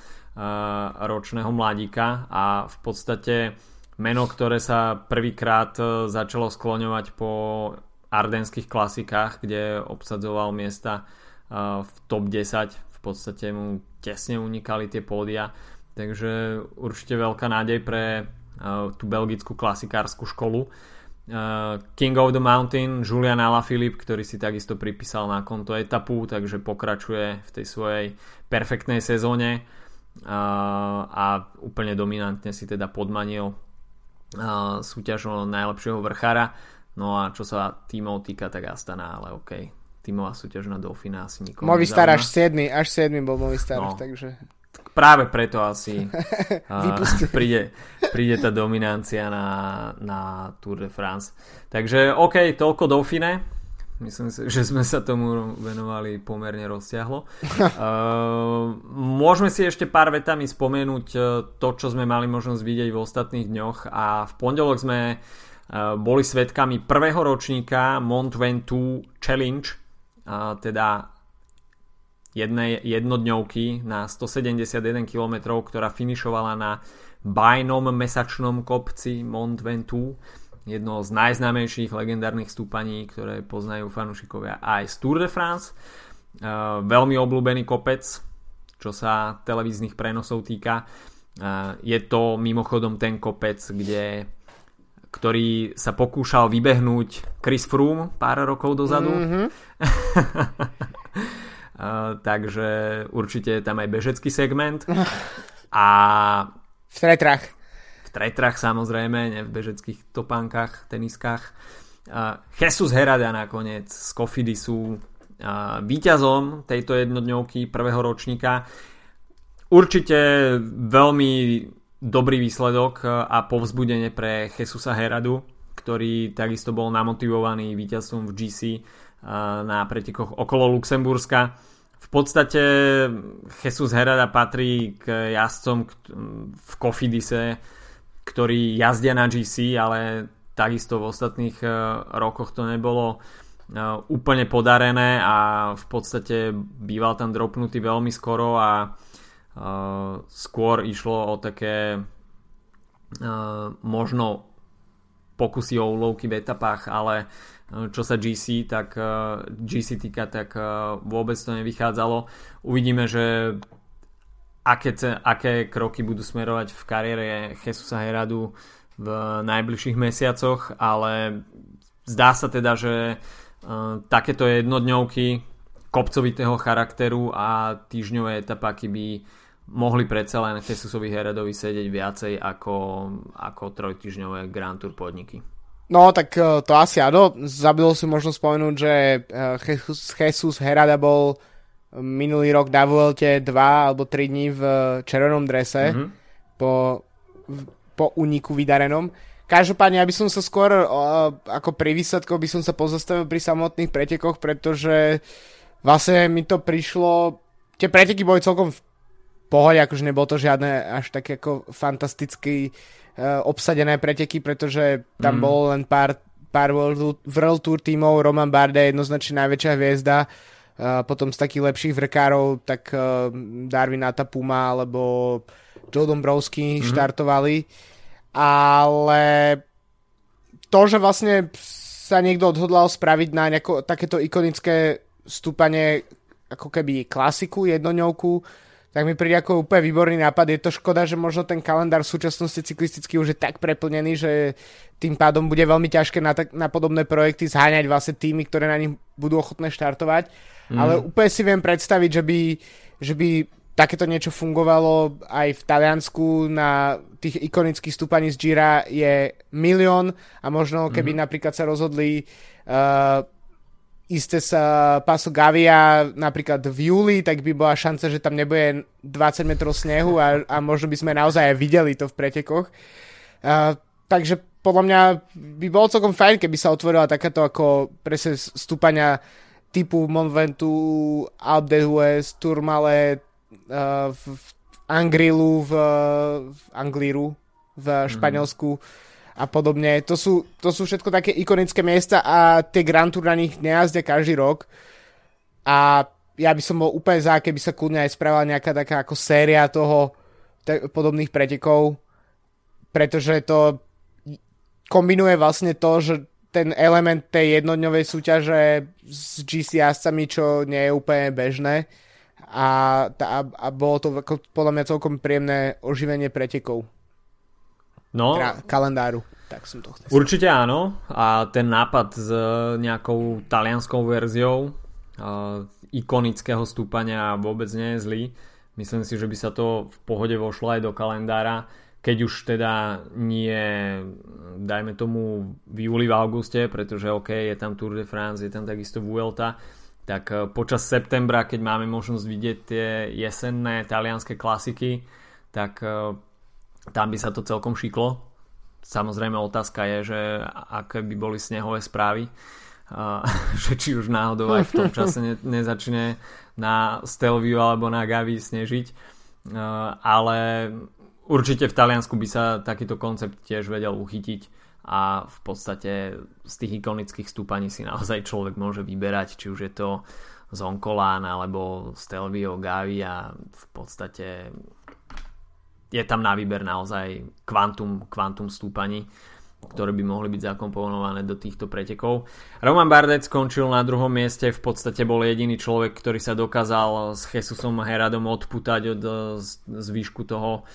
ročného mladíka. A v podstate meno, ktoré sa prvýkrát uh, začalo skloňovať po ardenských klasikách, kde obsadzoval miesta uh, v top 10, v podstate mu tesne unikali tie pódia, takže určite veľká nádej pre tú belgickú klasikárskú školu King of the Mountain, Julian Alaphilippe, ktorý si takisto pripísal na konto etapu, takže pokračuje v tej svojej perfektnej sezóne uh, a úplne dominantne si teda podmanil uh, súťaž o najlepšieho vrchára. No a čo sa tímov týka, tak Astana, ale OK. Tímová súťaž na Dauphina asi nikomu Movistar až 7, až 7 bol Movistar, no. takže práve preto asi uh, príde, príde tá dominancia na, na Tour de France. Takže OK, toľko Dauphine. Myslím si, že sme sa tomu venovali pomerne rozsiahlo. Uh, môžeme si ešte pár vetami spomenúť uh, to, čo sme mali možnosť vidieť v ostatných dňoch a v pondelok sme uh, boli svetkami prvého ročníka Mont Ventoux Challenge, uh, teda jednej jednodňovky na 171 km, ktorá finišovala na bajnom mesačnom kopci Mont Ventoux, jedno z najznámejších legendárnych stúpaní, ktoré poznajú fanúšikovia aj z Tour de France. Uh, veľmi obľúbený kopec, čo sa televíznych prenosov týka. Uh, je to mimochodom ten kopec, kde ktorý sa pokúšal vybehnúť Chris Froome pár rokov dozadu. Mm-hmm. takže určite je tam aj bežecký segment. A V tretrách. V tretrách samozrejme, ne v bežeckých topánkach, teniskách. Uh, Jesus Herada nakoniec z Kofidy sú uh, víťazom tejto jednodňovky prvého ročníka. Určite veľmi dobrý výsledok a povzbudenie pre Jesusa Heradu, ktorý takisto bol namotivovaný víťazstvom v GC na pretekoch okolo Luxemburska. V podstate Jesus Herada patrí k jazdcom v Kofidise, ktorí jazdia na GC, ale takisto v ostatných e, rokoch to nebolo e, úplne podarené a v podstate býval tam dropnutý veľmi skoro a e, skôr išlo o také možno pokusy o úlovky v etapách, ale čo sa GC, tak GC týka, tak vôbec to nevychádzalo. Uvidíme, že aké, aké kroky budú smerovať v kariére Jesusa Heradu v najbližších mesiacoch, ale zdá sa teda, že takéto jednodňovky kopcovitého charakteru a týždňové etapáky by mohli predsa len Jesusovi Heredovi sedieť viacej ako, ako trojtyžňové Grand Tour podniky. No, tak uh, to asi áno. Zabilo si možno spomenúť, že uh, Jesus, Herada bol minulý rok na Vuelte 2 alebo 3 dní v červenom drese mm-hmm. po po úniku vydarenom. Každopádne, ja by som sa skôr ako pri výsledkoch by som sa pozastavil pri samotných pretekoch, pretože vlastne mi to prišlo, tie preteky boli celkom pohode, akože nebolo to žiadne až také ako fantasticky uh, obsadené preteky, pretože tam mm. bolo len pár, pár World, World Tour tímov, Roman Bardet jednoznačne najväčšia hviezda, uh, potom z takých lepších vrkárov, tak uh, Darwin Atapuma alebo Joe Dombrowski mm-hmm. štartovali, ale to, že vlastne sa niekto odhodlal spraviť na nejako, takéto ikonické stúpanie ako keby klasiku, jednoňovku, tak mi príde ako úplne výborný nápad. Je to škoda, že možno ten kalendár v súčasnosti cyklistický už je tak preplnený, že tým pádom bude veľmi ťažké na, tak, na podobné projekty zháňať vlastne týmy, ktoré na nich budú ochotné štartovať. Mm. Ale úplne si viem predstaviť, že by, že by takéto niečo fungovalo aj v Taliansku na tých ikonických stúpaní z Gira je milión a možno keby mm-hmm. napríklad sa rozhodli uh, isté sa Paso Gavia napríklad v júli, tak by bola šanca, že tam nebude 20 metrov snehu a, a možno by sme naozaj aj videli to v pretekoch. Uh, takže podľa mňa by bolo celkom fajn, keby sa otvorila takáto ako presne stúpania typu Mont Ventoux, Alpe d'Huez, Tourmalet, uh, v, v Angrilu, v, v Anglíru, v mhm. Španielsku mm. A podobne. To sú, to sú všetko také ikonické miesta a tie Grand Tour na nich nejazdia každý rok. A ja by som bol úplne za, keby sa kľudne aj spravila nejaká taká ako séria toho te, podobných pretekov, pretože to kombinuje vlastne to, že ten element tej jednodňovej súťaže s GC jazdcami, čo nie je úplne bežné a, a, a bolo to ako, podľa mňa celkom príjemné oživenie pretekov. No, teda kalendáru. Tak som to chcel. Určite áno a ten nápad s nejakou talianskou verziou uh, ikonického stúpania vôbec nie je zlý. Myslím si, že by sa to v pohode vošlo aj do kalendára, keď už teda nie, dajme tomu v júli, v auguste, pretože OK, je tam Tour de France, je tam takisto Vuelta, tak eh, počas septembra, keď máme možnosť vidieť tie jesenné talianské klasiky, tak tam by sa to celkom šiklo. Samozrejme otázka je, že aké by boli snehové správy, eh, že či už náhodou aj v tom čase ne, nezačne na Stelviu alebo na Gavi snežiť. Ale určite v Taliansku by sa takýto koncept tiež vedel uchytiť a v podstate z tých ikonických stúpaní si naozaj človek môže vyberať, či už je to Zonkolán alebo Stelvio Gavi a v podstate je tam na výber naozaj kvantum, kvantum stúpaní ktoré by mohli byť zakomponované do týchto pretekov. Roman Bardet skončil na druhom mieste, v podstate bol jediný človek, ktorý sa dokázal s Jesusom Heradom odputať od zvýšku toho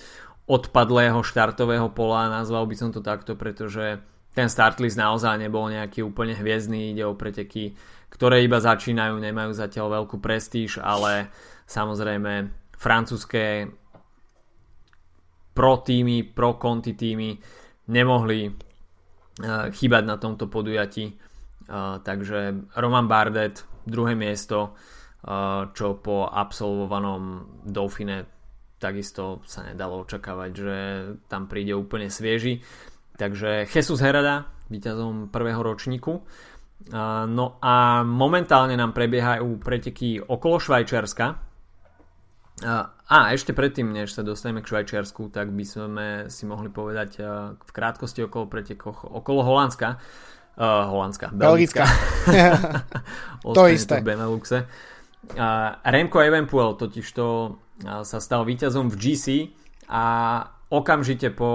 odpadlého štartového pola, nazval by som to takto, pretože ten start list naozaj nebol nejaký úplne hviezdný, ide o preteky, ktoré iba začínajú, nemajú zatiaľ veľkú prestíž, ale samozrejme francúzske pro týmy, pro konti týmy nemohli chýbať na tomto podujatí. Takže Roman Bardet, druhé miesto, čo po absolvovanom Dauphine takisto sa nedalo očakávať, že tam príde úplne svieži. Takže Jesus Herada, víťazom prvého ročníku. No a momentálne nám prebiehajú preteky okolo Švajčiarska, a ešte predtým, než sa dostaneme k Švajčiarsku, tak by sme si mohli povedať v krátkosti okolo pretekoch okolo Holandska. Uh, Holandska, Belgická. to isté. V Beneluxe. Uh, Remco Evenpuel totiž to uh, sa stal víťazom v GC a okamžite po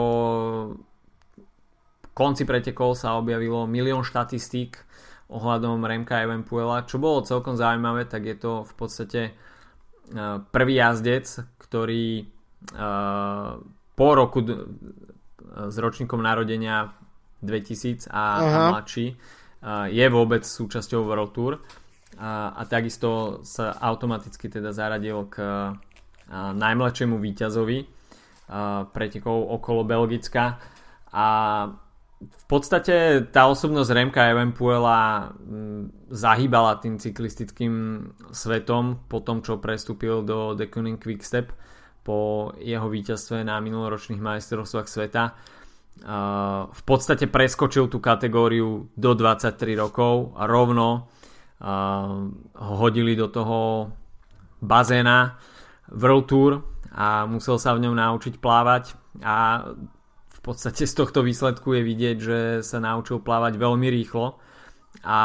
konci pretekov sa objavilo milión štatistík ohľadom Remka Evenpuela. Čo bolo celkom zaujímavé, tak je to v podstate Eh, prvý jazdec, ktorý eh, po roku s ročníkom narodenia 2000 a, a mladší je vôbec súčasťou World Tour. A, a takisto sa automaticky teda zaradil k najmladšiemu víťazovi pretekov okolo Belgicka. A v podstate tá osobnosť Remka Evenpuela mm, zahýbala tým cyklistickým svetom po tom, čo prestúpil do The Quick Quickstep po jeho víťazstve na minuloročných majstrovstvách sveta. V podstate preskočil tú kategóriu do 23 rokov a rovno ho hodili do toho bazéna World Tour a musel sa v ňom naučiť plávať a podstate z tohto výsledku je vidieť, že sa naučil plávať veľmi rýchlo. A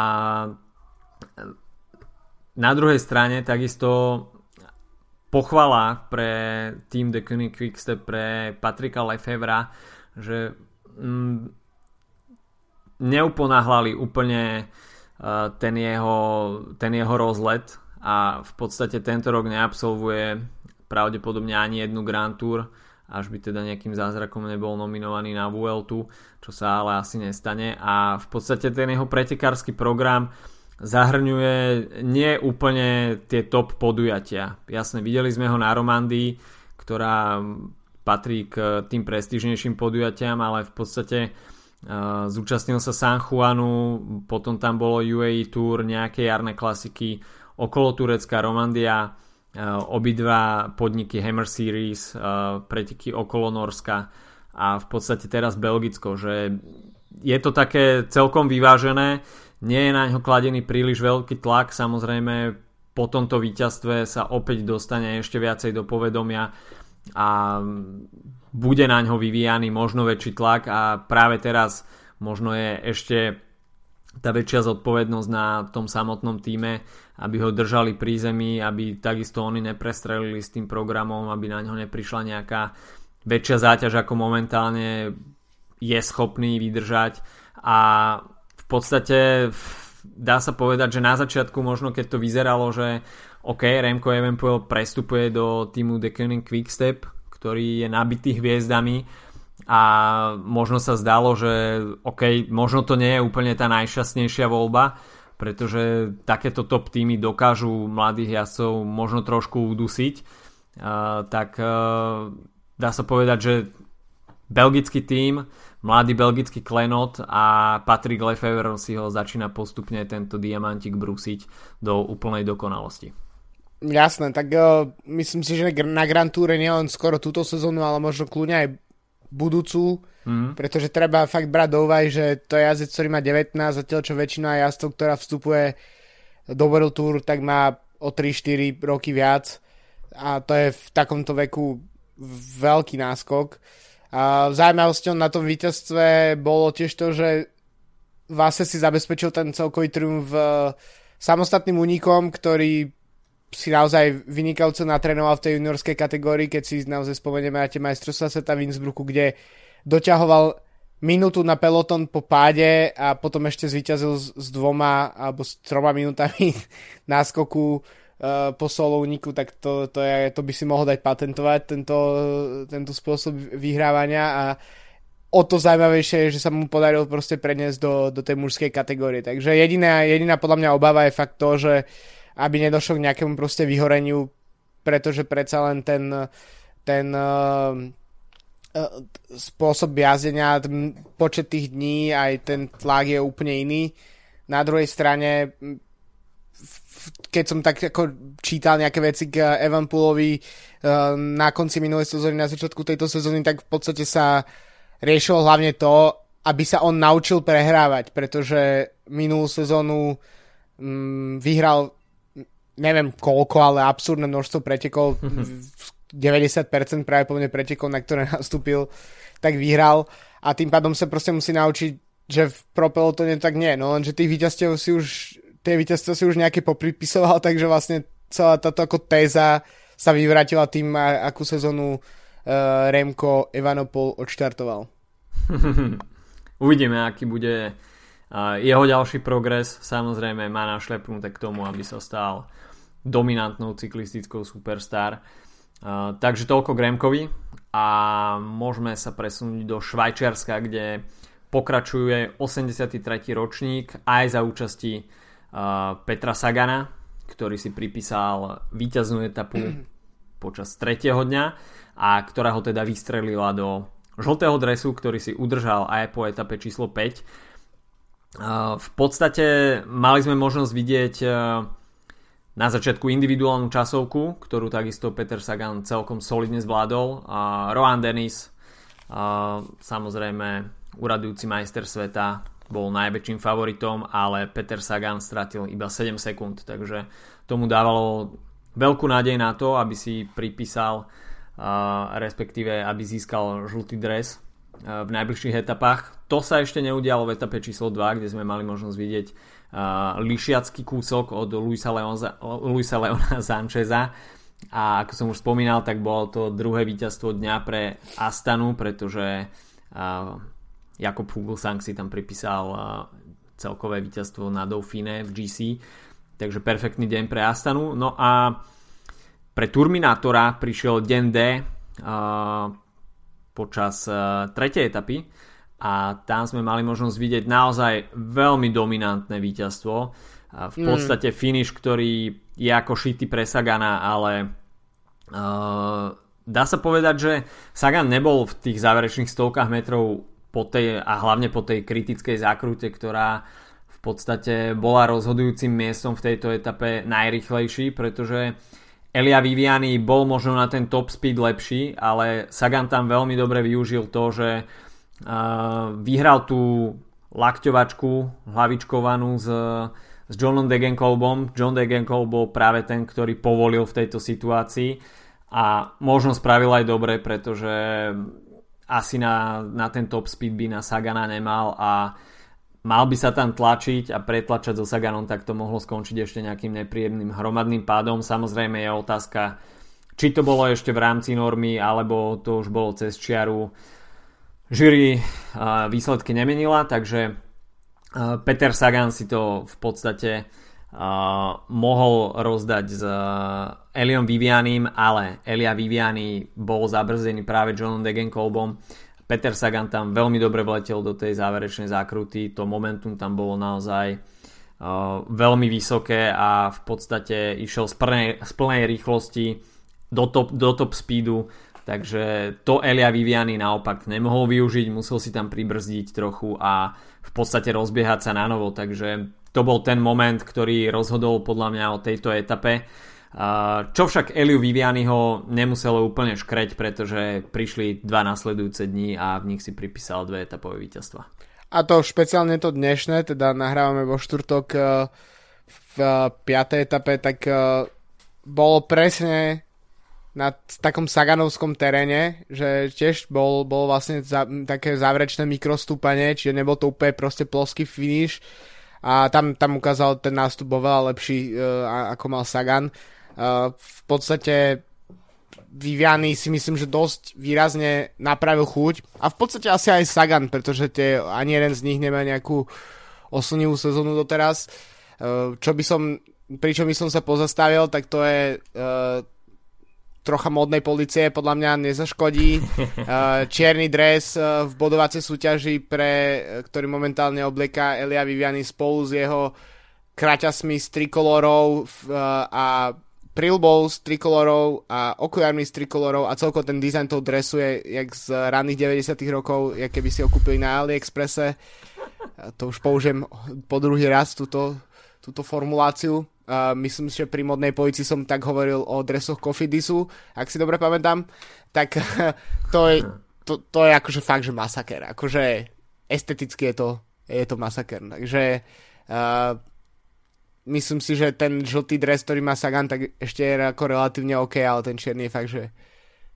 na druhej strane takisto pochvala pre tým The Koenig Quickstep pre Patrika Lefevra, že mm, neuponáhlali úplne uh, ten, jeho, ten jeho rozlet a v podstate tento rok neabsolvuje pravdepodobne ani jednu Grand Tour až by teda nejakým zázrakom nebol nominovaný na Vueltu, čo sa ale asi nestane. A v podstate ten jeho pretekársky program zahrňuje nie úplne tie top podujatia. Jasne, videli sme ho na Romandii, ktorá patrí k tým prestížnejším podujatiam, ale v podstate uh, zúčastnil sa San Juanu, potom tam bolo UAE Tour, nejaké jarné klasiky, okolo Turecka, Romandia, obidva podniky Hammer Series, eh, preteky okolo Norska a v podstate teraz Belgicko, že je to také celkom vyvážené, nie je na ňo kladený príliš veľký tlak, samozrejme po tomto víťazstve sa opäť dostane ešte viacej do povedomia a bude na ňo vyvíjaný možno väčší tlak a práve teraz možno je ešte tá väčšia zodpovednosť na tom samotnom týme, aby ho držali pri zemi, aby takisto oni neprestrelili s tým programom, aby na ňo neprišla nejaká väčšia záťaž, ako momentálne je schopný vydržať. A v podstate dá sa povedať, že na začiatku možno keď to vyzeralo, že OK, Remco Evenpoel prestupuje do týmu The Koenig Quickstep, ktorý je nabitý hviezdami, a možno sa zdalo, že OK, možno to nie je úplne tá najšťastnejšia voľba, pretože takéto top týmy dokážu mladých jazdcov možno trošku udusiť, uh, tak uh, dá sa povedať, že belgický tým, mladý belgický klenot a Patrick Lefevre si ho začína postupne tento diamantik brúsiť do úplnej dokonalosti. Jasné, tak uh, myslím si, že na Grand Tour nie len skoro túto sezónu, ale možno kľúňa aj budúcu, mm. pretože treba fakt brať do úvahy, že to je jazdec, ktorý má 19, zatiaľ čo väčšina jazdcov, ktorá vstupuje do World Tour, tak má o 3-4 roky viac a to je v takomto veku veľký náskok. A zaujímavosťou na tom víťazstve bolo tiež to, že Vase si zabezpečil ten celkový triumf samostatným únikom, ktorý si naozaj vynikajúco natrénoval v tej juniorskej kategórii, keď si naozaj spomenieme na tie majstrovstvá sveta v Innsbrucku, kde doťahoval minútu na peloton po páde a potom ešte zvíťazil s, s dvoma alebo s troma minútami náskoku uh, po solovníku, tak to, to, je, to by si mohol dať patentovať, tento, tento spôsob vyhrávania a o to zaujímavejšie je, že sa mu podarilo proste preniesť do, do tej mužskej kategórie. Takže jediná, jediná podľa mňa obava je fakt to, že uh, aby nedošlo k nejakému proste vyhoreniu, pretože predsa len ten, ten uh, spôsob jazdenia, počet tých dní, aj ten tlak je úplne iný. Na druhej strane, keď som tak ako čítal nejaké veci k Evanpoolovi na konci minulej sezóny, na začiatku tejto sezóny, tak v podstate sa riešilo hlavne to, aby sa on naučil prehrávať, pretože minulú sezónu mm, vyhral neviem koľko, ale absurdné množstvo pretekov, 90% práve po mne pretekov, na ktoré nastúpil, tak vyhral. A tým pádom sa proste musí naučiť, že v pelotone tak nie, no lenže tých víťazstiev si už tie víťazstva si už nejaké popripisoval, takže vlastne celá táto ako téza sa vyvratila tým, akú sezónu uh, Remko Evanopol odštartoval. Uvidíme, aký bude jeho ďalší progres. Samozrejme má našlepnuté k tomu, aby sa stal dominantnou cyklistickou superstar. Takže toľko Gremkovi a môžeme sa presunúť do Švajčiarska, kde pokračuje 83. ročník aj za účasti Petra Sagana, ktorý si pripísal víťaznú etapu počas tretieho dňa a ktorá ho teda vystrelila do žltého dresu, ktorý si udržal aj po etape číslo 5. V podstate mali sme možnosť vidieť e, na začiatku individuálnu časovku, ktorú takisto Peter Sagan celkom solidne zvládol. Rohan Dennis, samozrejme uradujúci majster sveta, bol najväčším favoritom, ale Peter Sagan stratil iba 7 sekúnd, takže tomu dávalo veľkú nádej na to, aby si pripísal respektíve aby získal žltý dres v najbližších etapách. To sa ešte neudialo v etape číslo 2, kde sme mali možnosť vidieť lišiacký kúsok od Luisa, Leona, Sancheza. A ako som už spomínal, tak bolo to druhé víťazstvo dňa pre Astanu, pretože Jakob Fuglsang si tam pripísal celkové víťazstvo na Dauphine v GC, takže perfektný deň pre Astanu. No a pre Turminátora prišiel deň D uh, počas uh, tretej etapy a tam sme mali možnosť vidieť naozaj veľmi dominantné víťazstvo. V mm. podstate mm. finish, ktorý je ako šity pre Sagana, ale uh, dá sa povedať, že Sagan nebol v tých záverečných stovkách metrov po tej, a hlavne po tej kritickej zákrute, ktorá v podstate bola rozhodujúcim miestom v tejto etape najrychlejší, pretože Elia Viviani bol možno na ten top speed lepší, ale Sagan tam veľmi dobre využil to, že uh, vyhral tú lakťovačku hlavičkovanú s, s Johnom Degenkolbom. John Degenkolb bol práve ten, ktorý povolil v tejto situácii a možno spravil aj dobre, pretože asi na, na ten top speed by na Sagana nemal a mal by sa tam tlačiť a pretlačať so Saganom, tak to mohlo skončiť ešte nejakým nepríjemným hromadným pádom. Samozrejme je otázka, či to bolo ešte v rámci normy, alebo to už bolo cez čiaru. Jury výsledky nemenila, takže Peter Sagan si to v podstate mohol rozdať s Eliom Vivianim, ale Elia Viviani bol zabrzdený práve Johnom Degenkolbom. Peter Sagan tam veľmi dobre vletel do tej záverečnej zákruty, to momentum tam bolo naozaj veľmi vysoké a v podstate išiel z plnej, z plnej rýchlosti do top, do top speedu, takže to Elia Viviani naopak nemohol využiť, musel si tam pribrzdiť trochu a v podstate rozbiehať sa na novo, takže to bol ten moment, ktorý rozhodol podľa mňa o tejto etape čo však Eliu Vivianiho nemuselo úplne škreť, pretože prišli dva nasledujúce dní a v nich si pripísal dve etapové víťazstva. A to špeciálne to dnešné, teda nahrávame vo štvrtok e, v e, piatej etape, tak e, bolo presne na takom saganovskom teréne, že tiež bol, bol vlastne za, také záverečné mikrostúpanie, čiže nebol to úplne proste ploský finish a tam, tam ukázal ten nástup bol veľa lepší uh, ako mal Sagan. V podstate Viviany si myslím, že dosť výrazne napravil chuť. A v podstate asi aj Sagan, pretože tie, ani jeden z nich nemá nejakú oslnivú sezónu doteraz. Čo by som, pri čom by som sa pozastavil, tak to je uh, trocha modnej policie, podľa mňa nezaškodí. Uh, čierny dres uh, v bodovacej súťaži, pre, ktorý momentálne oblieká Elia Viviany spolu s jeho kraťasmi z trikolorov a prilbou z trikolorov a okuliarmi z trikolorov a celkovo ten dizajn toho dresu je jak z ranných 90 rokov, jak keby si ho kúpili na AliExpresse. To už použijem po druhý raz túto, túto formuláciu. Uh, myslím že pri modnej polici som tak hovoril o dresoch Kofidisu, ak si dobre pamätám. Tak to je, to, to je akože fakt, že masaker. Akože esteticky je to, je to masaker. Takže uh, myslím si, že ten žltý dres, ktorý má Sagan, tak ešte je ako relatívne OK, ale ten čierny je fakt, že,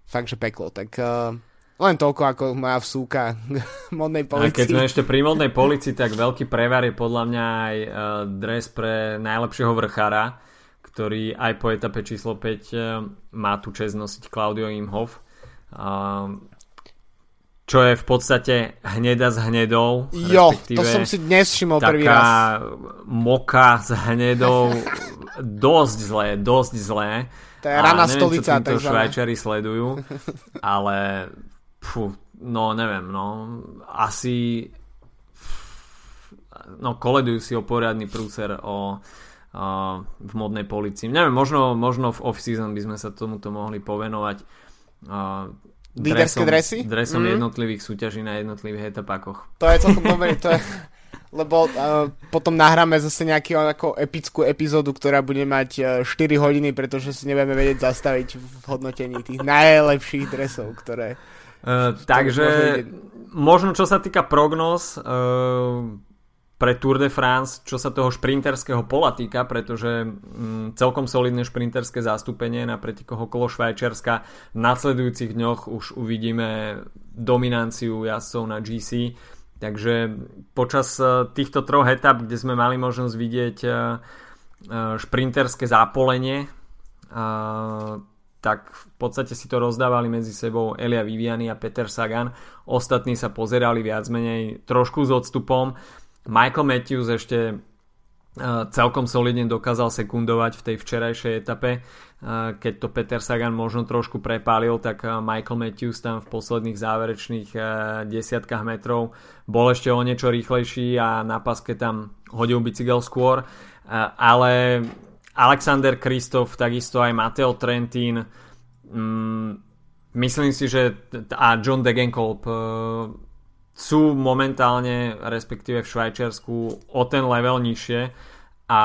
fakt, že peklo. Tak uh, len toľko ako moja vsúka modnej policii. A keď sme ešte pri modnej policii, tak veľký prevar je podľa mňa aj uh, dres pre najlepšieho vrchára, ktorý aj po etape číslo 5 uh, má tu čest nosiť Claudio Imhoff. Uh, čo je v podstate hneda s hnedou. Jo, to som si dnes všimol prvý raz. moka s hnedou, dosť zlé, dosť zlé. To je rana stolica. To Švajčari sledujú, ale pfu, no neviem, no asi no koledujú si o poriadny prúser o, o v modnej policii. Neviem, možno, možno v off-season by sme sa tomuto mohli povenovať. Uh, Líderské dresy? Dresom mm. jednotlivých súťaží na jednotlivých etapakoch. To je celkom dobré, to je, lebo uh, potom nahráme zase nejakú ako epickú epizódu, ktorá bude mať uh, e, 4 hodiny, pretože si nebudeme vedieť zastaviť v hodnotení tých najlepších dresov, ktoré... Uh, takže možno čo sa týka prognóz, uh, pre Tour de France, čo sa toho šprinterského pola týka, pretože mm, celkom solidné šprinterské zastúpenie na pretikoch okolo Švajčiarska. V nasledujúcich dňoch už uvidíme dominanciu jazdcov na GC. Takže počas e, týchto troch etap, kde sme mali možnosť vidieť šprinterské zápolenie, tak v podstate si to rozdávali medzi sebou Elia Viviani a Peter Sagan. Ostatní sa pozerali viac menej trošku s odstupom. Michael Matthews ešte e, celkom solidne dokázal sekundovať v tej včerajšej etape. E, keď to Peter Sagan možno trošku prepálil, tak e, Michael Matthews tam v posledných záverečných desiatkách metrov bol ešte o niečo rýchlejší a na paske tam hodil bicykel skôr. Ale Alexander Kristof, takisto aj Mateo Trentin, mm, myslím si, že a John Degenkolb sú momentálne, respektíve v Švajčiarsku, o ten level nižšie a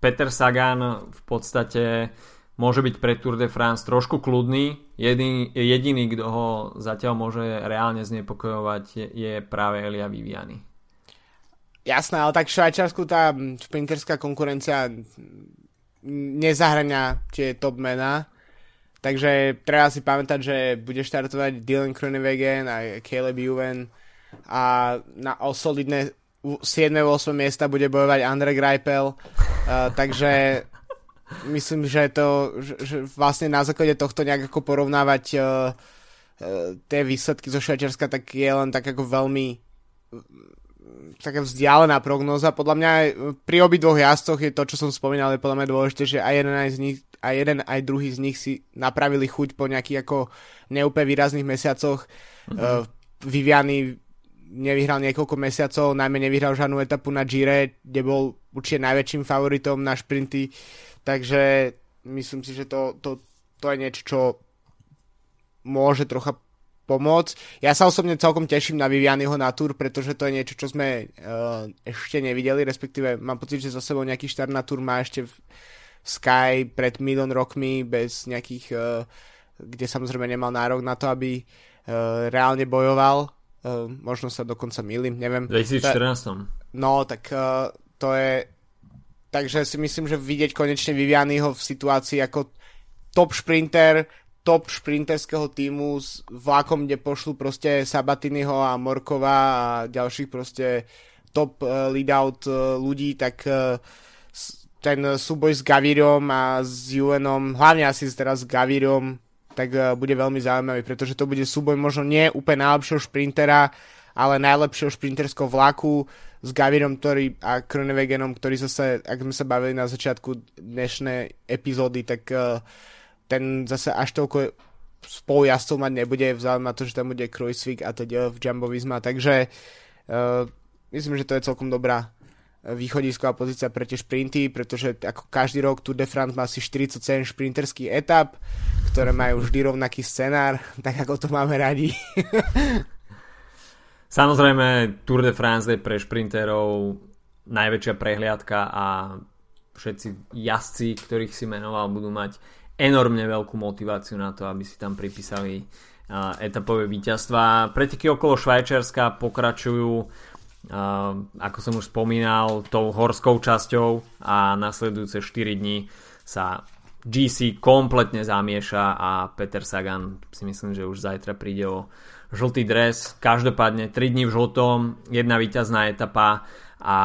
Peter Sagan v podstate môže byť pre Tour de France trošku kľudný. Jediný, jediný kto ho zatiaľ môže reálne znepokojovať, je, je práve Elia Viviani. Jasné, ale tak v Švajčiarsku tá šprinterská konkurencia nezahrania tie top mená Takže treba si pamätať, že bude štartovať Dylan Kroenewegen a Caleb Juven a na o solidné 7. 8. miesta bude bojovať Andre Greipel. Uh, takže myslím, že to že, že vlastne na základe tohto nejak ako porovnávať uh, uh, tie výsledky zo Švajčiarska, tak je len tak ako veľmi taká vzdialená prognóza. Podľa mňa pri obidvoch jazdoch je to, čo som spomínal, je podľa mňa dôležité, že aj jeden aj z nich a jeden aj druhý z nich si napravili chuť po nejakých ako neúplne výrazných mesiacoch. Mm-hmm. Uh, Viviany nevyhral niekoľko mesiacov, najmä nevyhral žiadnu etapu na Gire, kde bol určite najväčším favoritom na šprinty, takže myslím si, že to, to, to je niečo, čo môže trocha pomôcť. Ja sa osobne celkom teším na Vivianyho na Tour, pretože to je niečo, čo sme uh, ešte nevideli, respektíve mám pocit, že za sebou nejaký štart na Tour má ešte v, Sky pred milión rokmi bez nejakých, uh, kde samozrejme nemal nárok na to, aby uh, reálne bojoval. Uh, možno sa dokonca milím, neviem. V 2014. No, tak uh, to je... Takže si myslím, že vidieť konečne Vivianyho v situácii ako top šprinter, top šprinterského týmu s vlákom, kde pošlu proste Sabatiniho a Morkova a ďalších proste top uh, lead-out uh, ľudí, tak uh, ten súboj s Gavirom a s Juvenom, hlavne asi teraz s Gavirom, tak bude veľmi zaujímavý, pretože to bude súboj možno nie úplne najlepšieho šprintera, ale najlepšieho šprinterského vlaku s Gavirom ktorý, a Kronewegenom, ktorý zase, ak sme sa bavili na začiatku dnešnej epizódy, tak uh, ten zase až toľko spolujazdcov mať nebude, vzhľadom na to, že tam bude Kruisvik a teď v Jumbo Visma, takže uh, myslím, že to je celkom dobrá východisková pozícia pre tie šprinty, pretože ako každý rok Tour de France má asi 47 šprinterských etap, ktoré majú vždy rovnaký scenár, tak ako to máme radi. Samozrejme, Tour de France je pre šprinterov najväčšia prehliadka a všetci jazdci, ktorých si menoval, budú mať enormne veľkú motiváciu na to, aby si tam pripísali etapové víťazstva. Preteky okolo Švajčiarska pokračujú ako som už spomínal, tou horskou časťou a nasledujúce 4 dní sa GC kompletne zamieša a Peter Sagan si myslím, že už zajtra príde o žltý dres. Každopádne 3 dní v žltom, jedna víťazná etapa a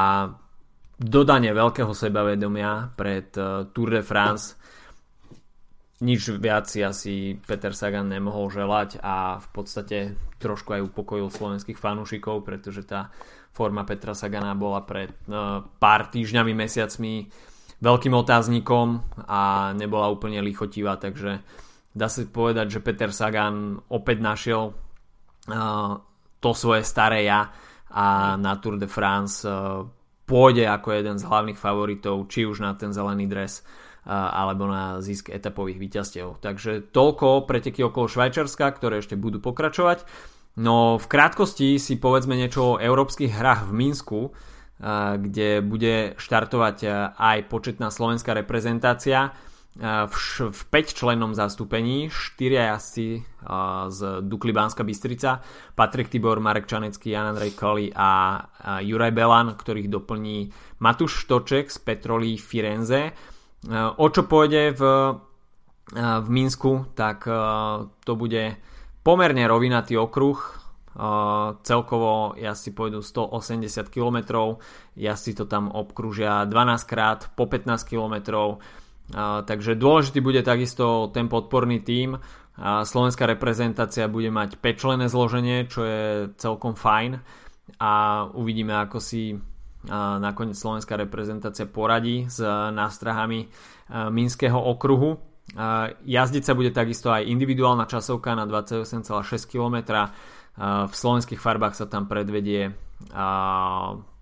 dodanie veľkého sebavedomia pred uh, Tour de France nič viac si asi Peter Sagan nemohol želať a v podstate trošku aj upokojil slovenských fanúšikov, pretože tá forma Petra Sagana bola pred uh, pár týždňami, mesiacmi veľkým otáznikom a nebola úplne lichotivá, takže dá sa povedať, že Peter Sagan opäť našiel uh, to svoje staré ja a na Tour de France uh, pôjde ako jeden z hlavných favoritov, či už na ten zelený dres alebo na zisk etapových víťazstiev. Takže toľko preteky okolo Švajčarska, ktoré ešte budú pokračovať. No v krátkosti si povedzme niečo o európskych hrách v Minsku, kde bude štartovať aj početná slovenská reprezentácia v, v 5 členom zastúpení, 4 jazdci z Dukly Banska Bystrica, Patrik Tibor, Marek Čanecký, Jan Andrej Kali a Juraj Belan, ktorých doplní Matúš Štoček z Petrolí Firenze. O čo pôjde v, v Minsku, tak to bude pomerne rovinatý okruh, celkovo jazdci pôjdu 180 km, jazdci to tam obkružia 12 krát po 15 km, takže dôležitý bude takisto ten podporný tím. Slovenská reprezentácia bude mať 5 člené zloženie, čo je celkom fajn. A uvidíme ako si nakoniec slovenská reprezentácia poradí s nástrahami Minského okruhu. Jazdiť sa bude takisto aj individuálna časovka na 28,6 km. V slovenských farbách sa tam predvedie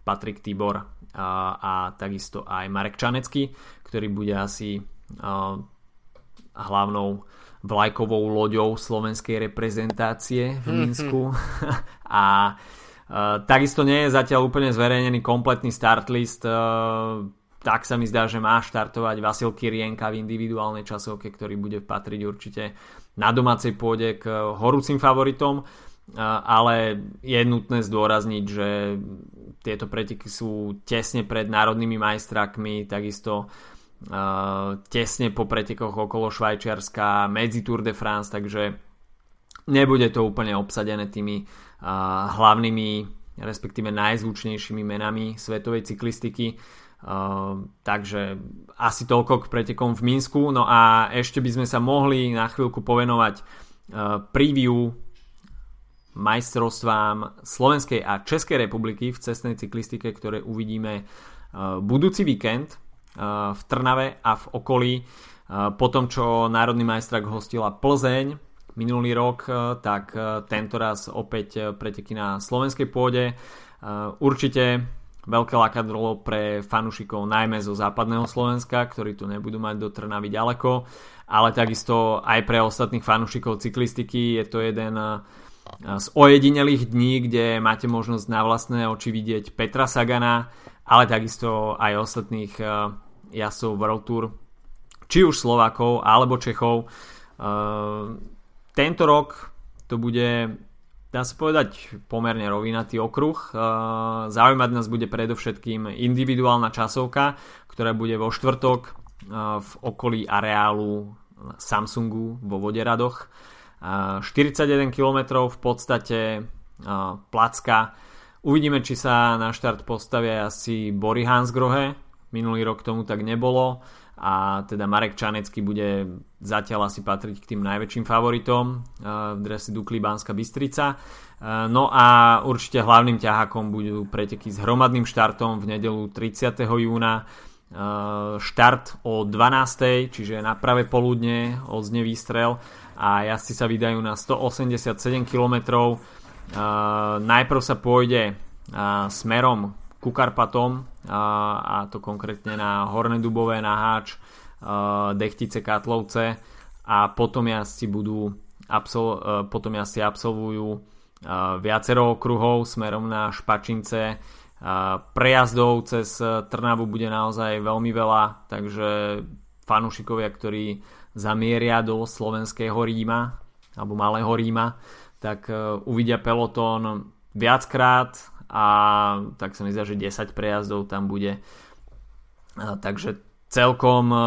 Patrik Tibor a takisto aj Marek Čanecký, ktorý bude asi hlavnou vlajkovou loďou slovenskej reprezentácie v Minsku. a Uh, takisto nie je zatiaľ úplne zverejnený kompletný start list. Uh, tak sa mi zdá, že má štartovať Vasil Kirienka v individuálnej časovke, ktorý bude patriť určite na domácej pôde k horúcim favoritom. Uh, ale je nutné zdôrazniť, že tieto preteky sú tesne pred národnými majstrakmi, takisto tesne po pretekoch okolo Švajčiarska, medzi Tour de France, takže nebude to úplne obsadené tými hlavnými, respektíve najzvučnejšími menami svetovej cyklistiky. takže asi toľko k pretekom v Minsku. No a ešte by sme sa mohli na chvíľku povenovať preview majstrovstvám Slovenskej a Českej republiky v cestnej cyklistike, ktoré uvidíme budúci víkend v Trnave a v okolí. Po tom, čo Národný majstrak hostila Plzeň, minulý rok, eh, tak eh, tento raz opäť eh, preteky na slovenskej pôde. Určite veľké lakadlo pre fanúšikov najmä zo západného Slovenska, ktorí tu nebudú mať do Trnavy ďaleko, ale takisto aj pre ostatných fanúšikov cyklistiky je to jeden z ojedinelých dní, kde máte možnosť na vlastné oči vidieť Petra Sagana, ale takisto aj ostatných jazdcov World Tour, či už Slovakov alebo Čechov. Tento rok to bude dá sa povedať pomerne rovinatý okruh. Zaujímať nás bude predovšetkým individuálna časovka, ktorá bude vo štvrtok v okolí areálu Samsungu vo Voderadoch. 41 km v podstate placka. Uvidíme, či sa na štart postavia asi Bory Hansgrohe. Minulý rok tomu tak nebolo a teda Marek Čanecký bude zatiaľ asi patriť k tým najväčším favoritom v drese Dukli Banska Bystrica. No a určite hlavným ťahakom budú preteky s hromadným štartom v nedelu 30. júna. Štart o 12. čiže na pravé poludne odzne výstrel a jazdci sa vydajú na 187 km. Najprv sa pôjde smerom ku Karpatom a, a to konkrétne na Horné Dubové, na Háč, Dechtice, Katlovce. A potom jazdci budú absol- potom jazdci absolvujú viacero okruhov smerom na Špačince. Prejazdov cez Trnavu bude naozaj veľmi veľa takže fanúšikovia, ktorí zamieria do slovenského Ríma alebo malého Ríma tak uvidia pelotón viackrát a tak sa mi zdá, že 10 prejazdov tam bude. Takže celkom e,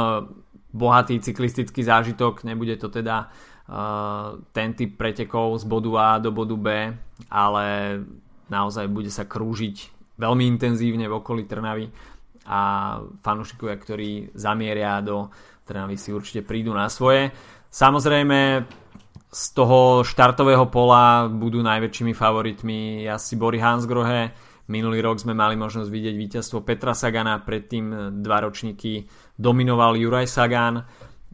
bohatý cyklistický zážitok, nebude to teda e, ten typ pretekov z bodu A do bodu B, ale naozaj bude sa krúžiť veľmi intenzívne v okolí Trnavy a fanúšikovia, ktorí zamieria do Trnavy si určite prídu na svoje. Samozrejme z toho štartového pola budú najväčšími favoritmi asi Bory Hansgrohe. Minulý rok sme mali možnosť vidieť víťazstvo Petra Sagana, predtým dva ročníky dominoval Juraj Sagan.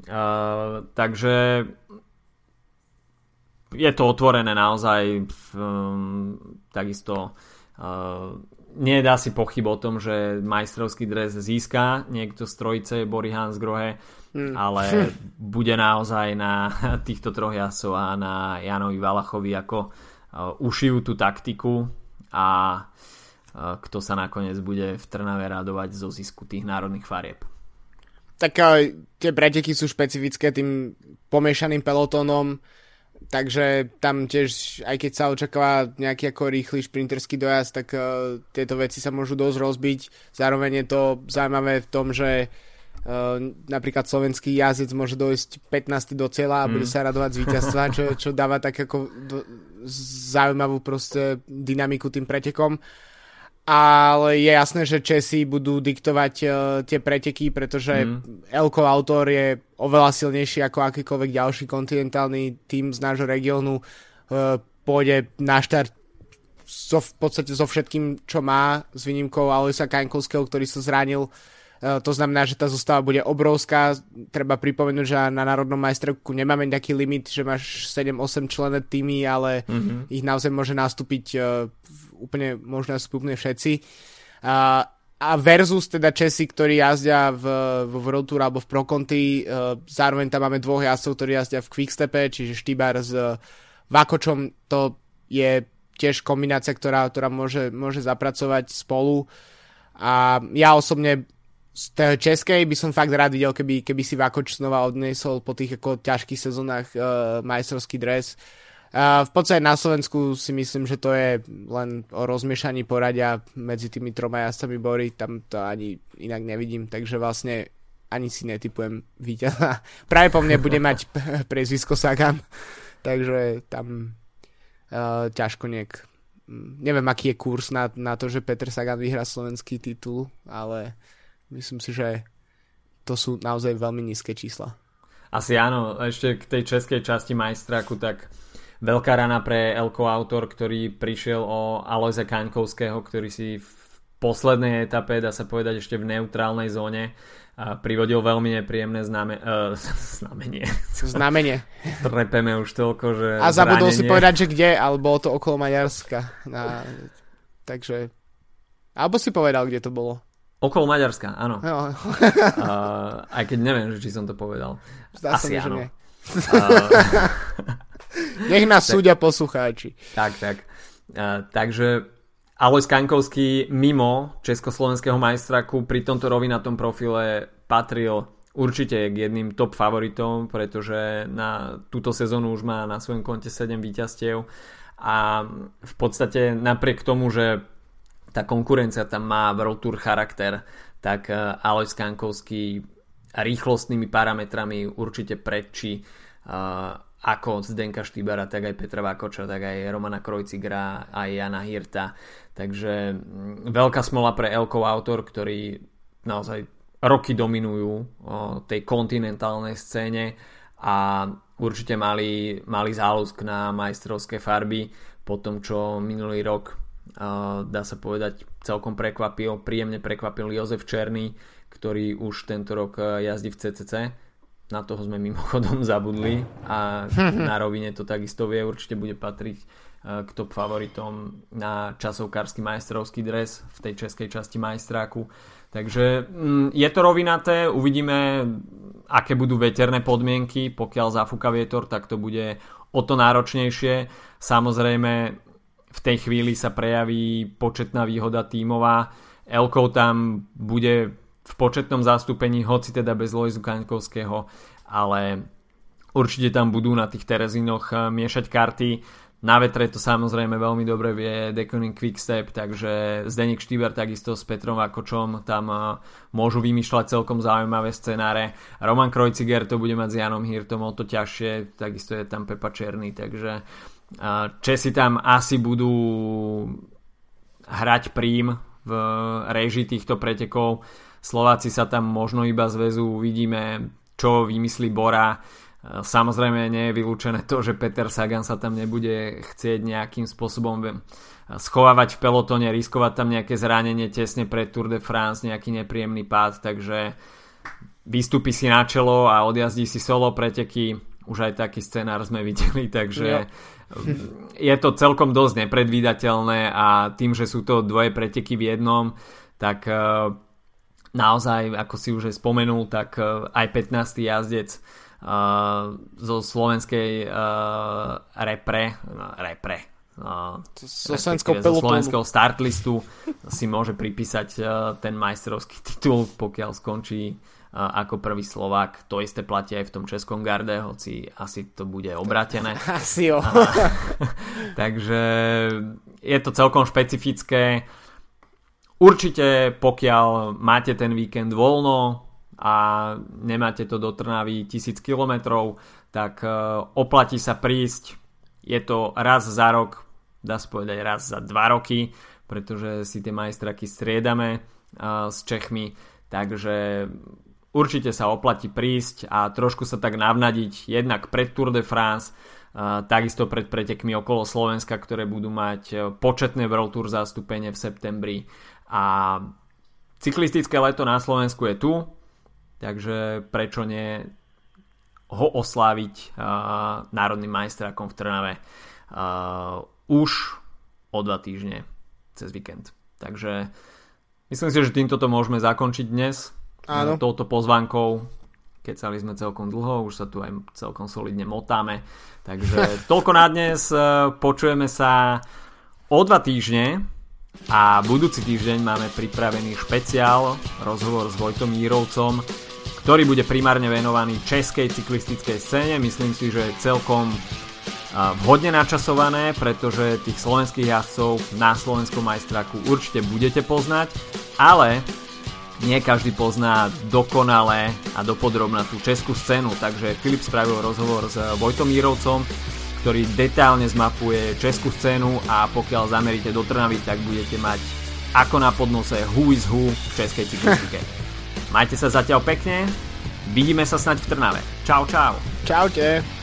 Uh, takže je to otvorené naozaj um, takisto uh, nedá si pochyb o tom, že majstrovský dres získa niekto z trojice Bory Hansgrohe mm. ale bude naozaj na týchto troch jasov a na Janovi Valachovi ako uh, ušijú tú taktiku a uh, kto sa nakoniec bude v Trnave radovať zo zisku tých národných farieb. Tak uh, tie preteky sú špecifické tým pomiešaným pelotónom, takže tam tiež, aj keď sa očakáva nejaký ako rýchly šprinterský dojazd, tak tieto veci sa môžu dosť rozbiť. Zároveň je to zaujímavé v tom, že Uh, napríklad slovenský jazdec môže dojsť 15. do cieľa a mm. bude sa radovať z víťazstva, čo, čo dáva tak ako zaujímavú proste dynamiku tým pretekom. Ale je jasné, že Česi budú diktovať uh, tie preteky, pretože mm. Elko Autor je oveľa silnejší ako akýkoľvek ďalší kontinentálny tým z nášho regiónu. Uh, pôjde na štart so, v podstate so všetkým, čo má, s výnimkou Aloisa Kaňkovského, ktorý sa zranil uh, to znamená, že tá zostava bude obrovská. Treba pripomenúť, že na národnom majstrovku nemáme nejaký limit, že máš 7-8 člené týmy, ale mm-hmm. ich naozaj môže nastúpiť uh, úplne, možno nastúpiť všetci. Uh, a versus teda Česi, ktorí jazdia v, v World Tour alebo v Pro Conti, uh, zároveň tam máme dvoch jazdcov, ktorí jazdia v Quickstepe, čiže Štýbar s Vakočom, to je tiež kombinácia, ktorá, ktorá môže, môže zapracovať spolu. A ja osobne z tej českej by som fakt rád videl, keby, keby si Vakoč znova odnesol po tých ako ťažkých sezónach uh, majstrovský dres. Uh, v podstate na Slovensku si myslím, že to je len o rozmiešaní poradia medzi tými troma jazdcami Bory, tam to ani inak nevidím, takže vlastne ani si netypujem víťaza. Práve po mne bude mať prezvisko Sagan, takže tam uh, ťažko niek... Neviem, aký je kurz na, na to, že Peter Sagan vyhrá slovenský titul, ale Myslím si, že to sú naozaj veľmi nízke čísla. Asi áno, ešte k tej českej časti majstraku, tak veľká rana pre Elko Autor, ktorý prišiel o Alojza Kaňkovského, ktorý si v poslednej etape, dá sa povedať ešte v neutrálnej zóne, a privodil veľmi nepríjemné zname, uh, znamenie. Znamenie. Trepeme už toľko, že A zabudol zranenie. si povedať, že kde, ale bolo to okolo Maďarska. Na... Takže... Alebo si povedal, kde to bolo. Okolo Maďarska, áno. No. uh, aj keď neviem, či som to povedal. Zdá Asi mi, áno. Že. Uh, Nech nás tak, súdia poslucháči. Tak, tak. Uh, takže Alois Kankovský mimo československého majstraku pri tomto rovinatom profile patril určite k jedným top favoritom, pretože na túto sezónu už má na svojom konte 7 víťazstiev a v podstate napriek tomu, že tá konkurencia tam má World Tour charakter, tak eh, Alois Kankovský rýchlostnými parametrami určite predčí uh, ako Zdenka Štýbara, tak aj Petra Vakoča, tak aj Romana Krojcigra, aj Jana Hirta. Takže mm, veľká smola pre Elkov autor, ktorí naozaj roky dominujú o, tej kontinentálnej scéne a určite mali, mali záľusk na majstrovské farby po tom, čo minulý rok dá sa povedať celkom prekvapil, príjemne prekvapil Jozef Černý, ktorý už tento rok e, jazdí v CCC na toho sme mimochodom zabudli a na rovine to takisto vie, určite bude patriť e, k top favoritom na časovkársky majstrovský dres v tej českej časti majstráku. Takže mm, je to rovinaté, uvidíme aké budú veterné podmienky, pokiaľ zafúka vietor, tak to bude o to náročnejšie. Samozrejme v tej chvíli sa prejaví početná výhoda tímová. Elkou tam bude v početnom zastúpení, hoci teda bez Lojzu Kaňkovského, ale určite tam budú na tých Terezinoch eh, miešať karty. Na vetre to samozrejme veľmi dobre vie Deconing Quickstep, takže Zdenik Štýber takisto s Petrom Vakočom tam eh, môžu vymýšľať celkom zaujímavé scenáre. Roman Krojciger to bude mať s Janom Hirtom o to ťažšie, takisto je tam Pepa Černý, takže eh, Česi tam asi budú hrať príjm v režii týchto pretekov Slováci sa tam možno iba zväzu, uvidíme, čo vymyslí Bora. E, samozrejme nie je vylúčené to, že Peter Sagan sa tam nebude chcieť nejakým spôsobom schovávať v pelotone, riskovať tam nejaké zranenie tesne pred Tour de France, nejaký nepríjemný pád, takže vystúpi si na čelo a odjazdí si solo preteky. Už aj taký scenár sme videli, takže ja. Je to celkom dosť nepredvídateľné a tým, že sú to dvoje preteky v jednom, tak e, naozaj, ako si už aj spomenul, tak uh, aj 15. jazdec uh, zo slovenskej repre, no, repre, uh, zo slovenského startlistu si môže pripísať ten majstrovský titul, pokiaľ skončí ako prvý Slovák. To isté platí aj v tom Českom garde, hoci asi to bude obratené. Asi jo. takže je to celkom špecifické. Určite pokiaľ máte ten víkend voľno a nemáte to do Trnavy 1000 km, tak e, oplatí sa prísť. Je to raz za rok, dá sa povedať raz za dva roky, pretože si tie majstraky striedame e, s Čechmi, takže určite sa oplatí prísť a trošku sa tak navnadiť jednak pred Tour de France, e, takisto pred pretekmi okolo Slovenska, ktoré budú mať početné World Tour zastúpenie v septembri a cyklistické leto na Slovensku je tu, takže prečo nie ho osláviť uh, národným majstrákom v Trnave uh, už o dva týždne cez víkend. Takže myslím si, že týmto to môžeme zakončiť dnes. Áno. Touto pozvánkou kecali sme celkom dlho, už sa tu aj celkom solidne motáme. Takže toľko na dnes, počujeme sa o dva týždne a budúci týždeň máme pripravený špeciál, rozhovor s Vojtom Jírovcom, ktorý bude primárne venovaný českej cyklistickej scéne. Myslím si, že je celkom vhodne načasované, pretože tých slovenských jazdcov na slovenskom majstraku určite budete poznať, ale nie každý pozná dokonale a dopodrobná tú českú scénu, takže Filip spravil rozhovor s Vojtom Jírovcom, ktorý detálne zmapuje českú scénu a pokiaľ zameríte do Trnavy, tak budete mať ako na podnose who is who v českej cyklistike. Majte sa zatiaľ pekne, vidíme sa snať v Trnave. Čau, čau. Čaute.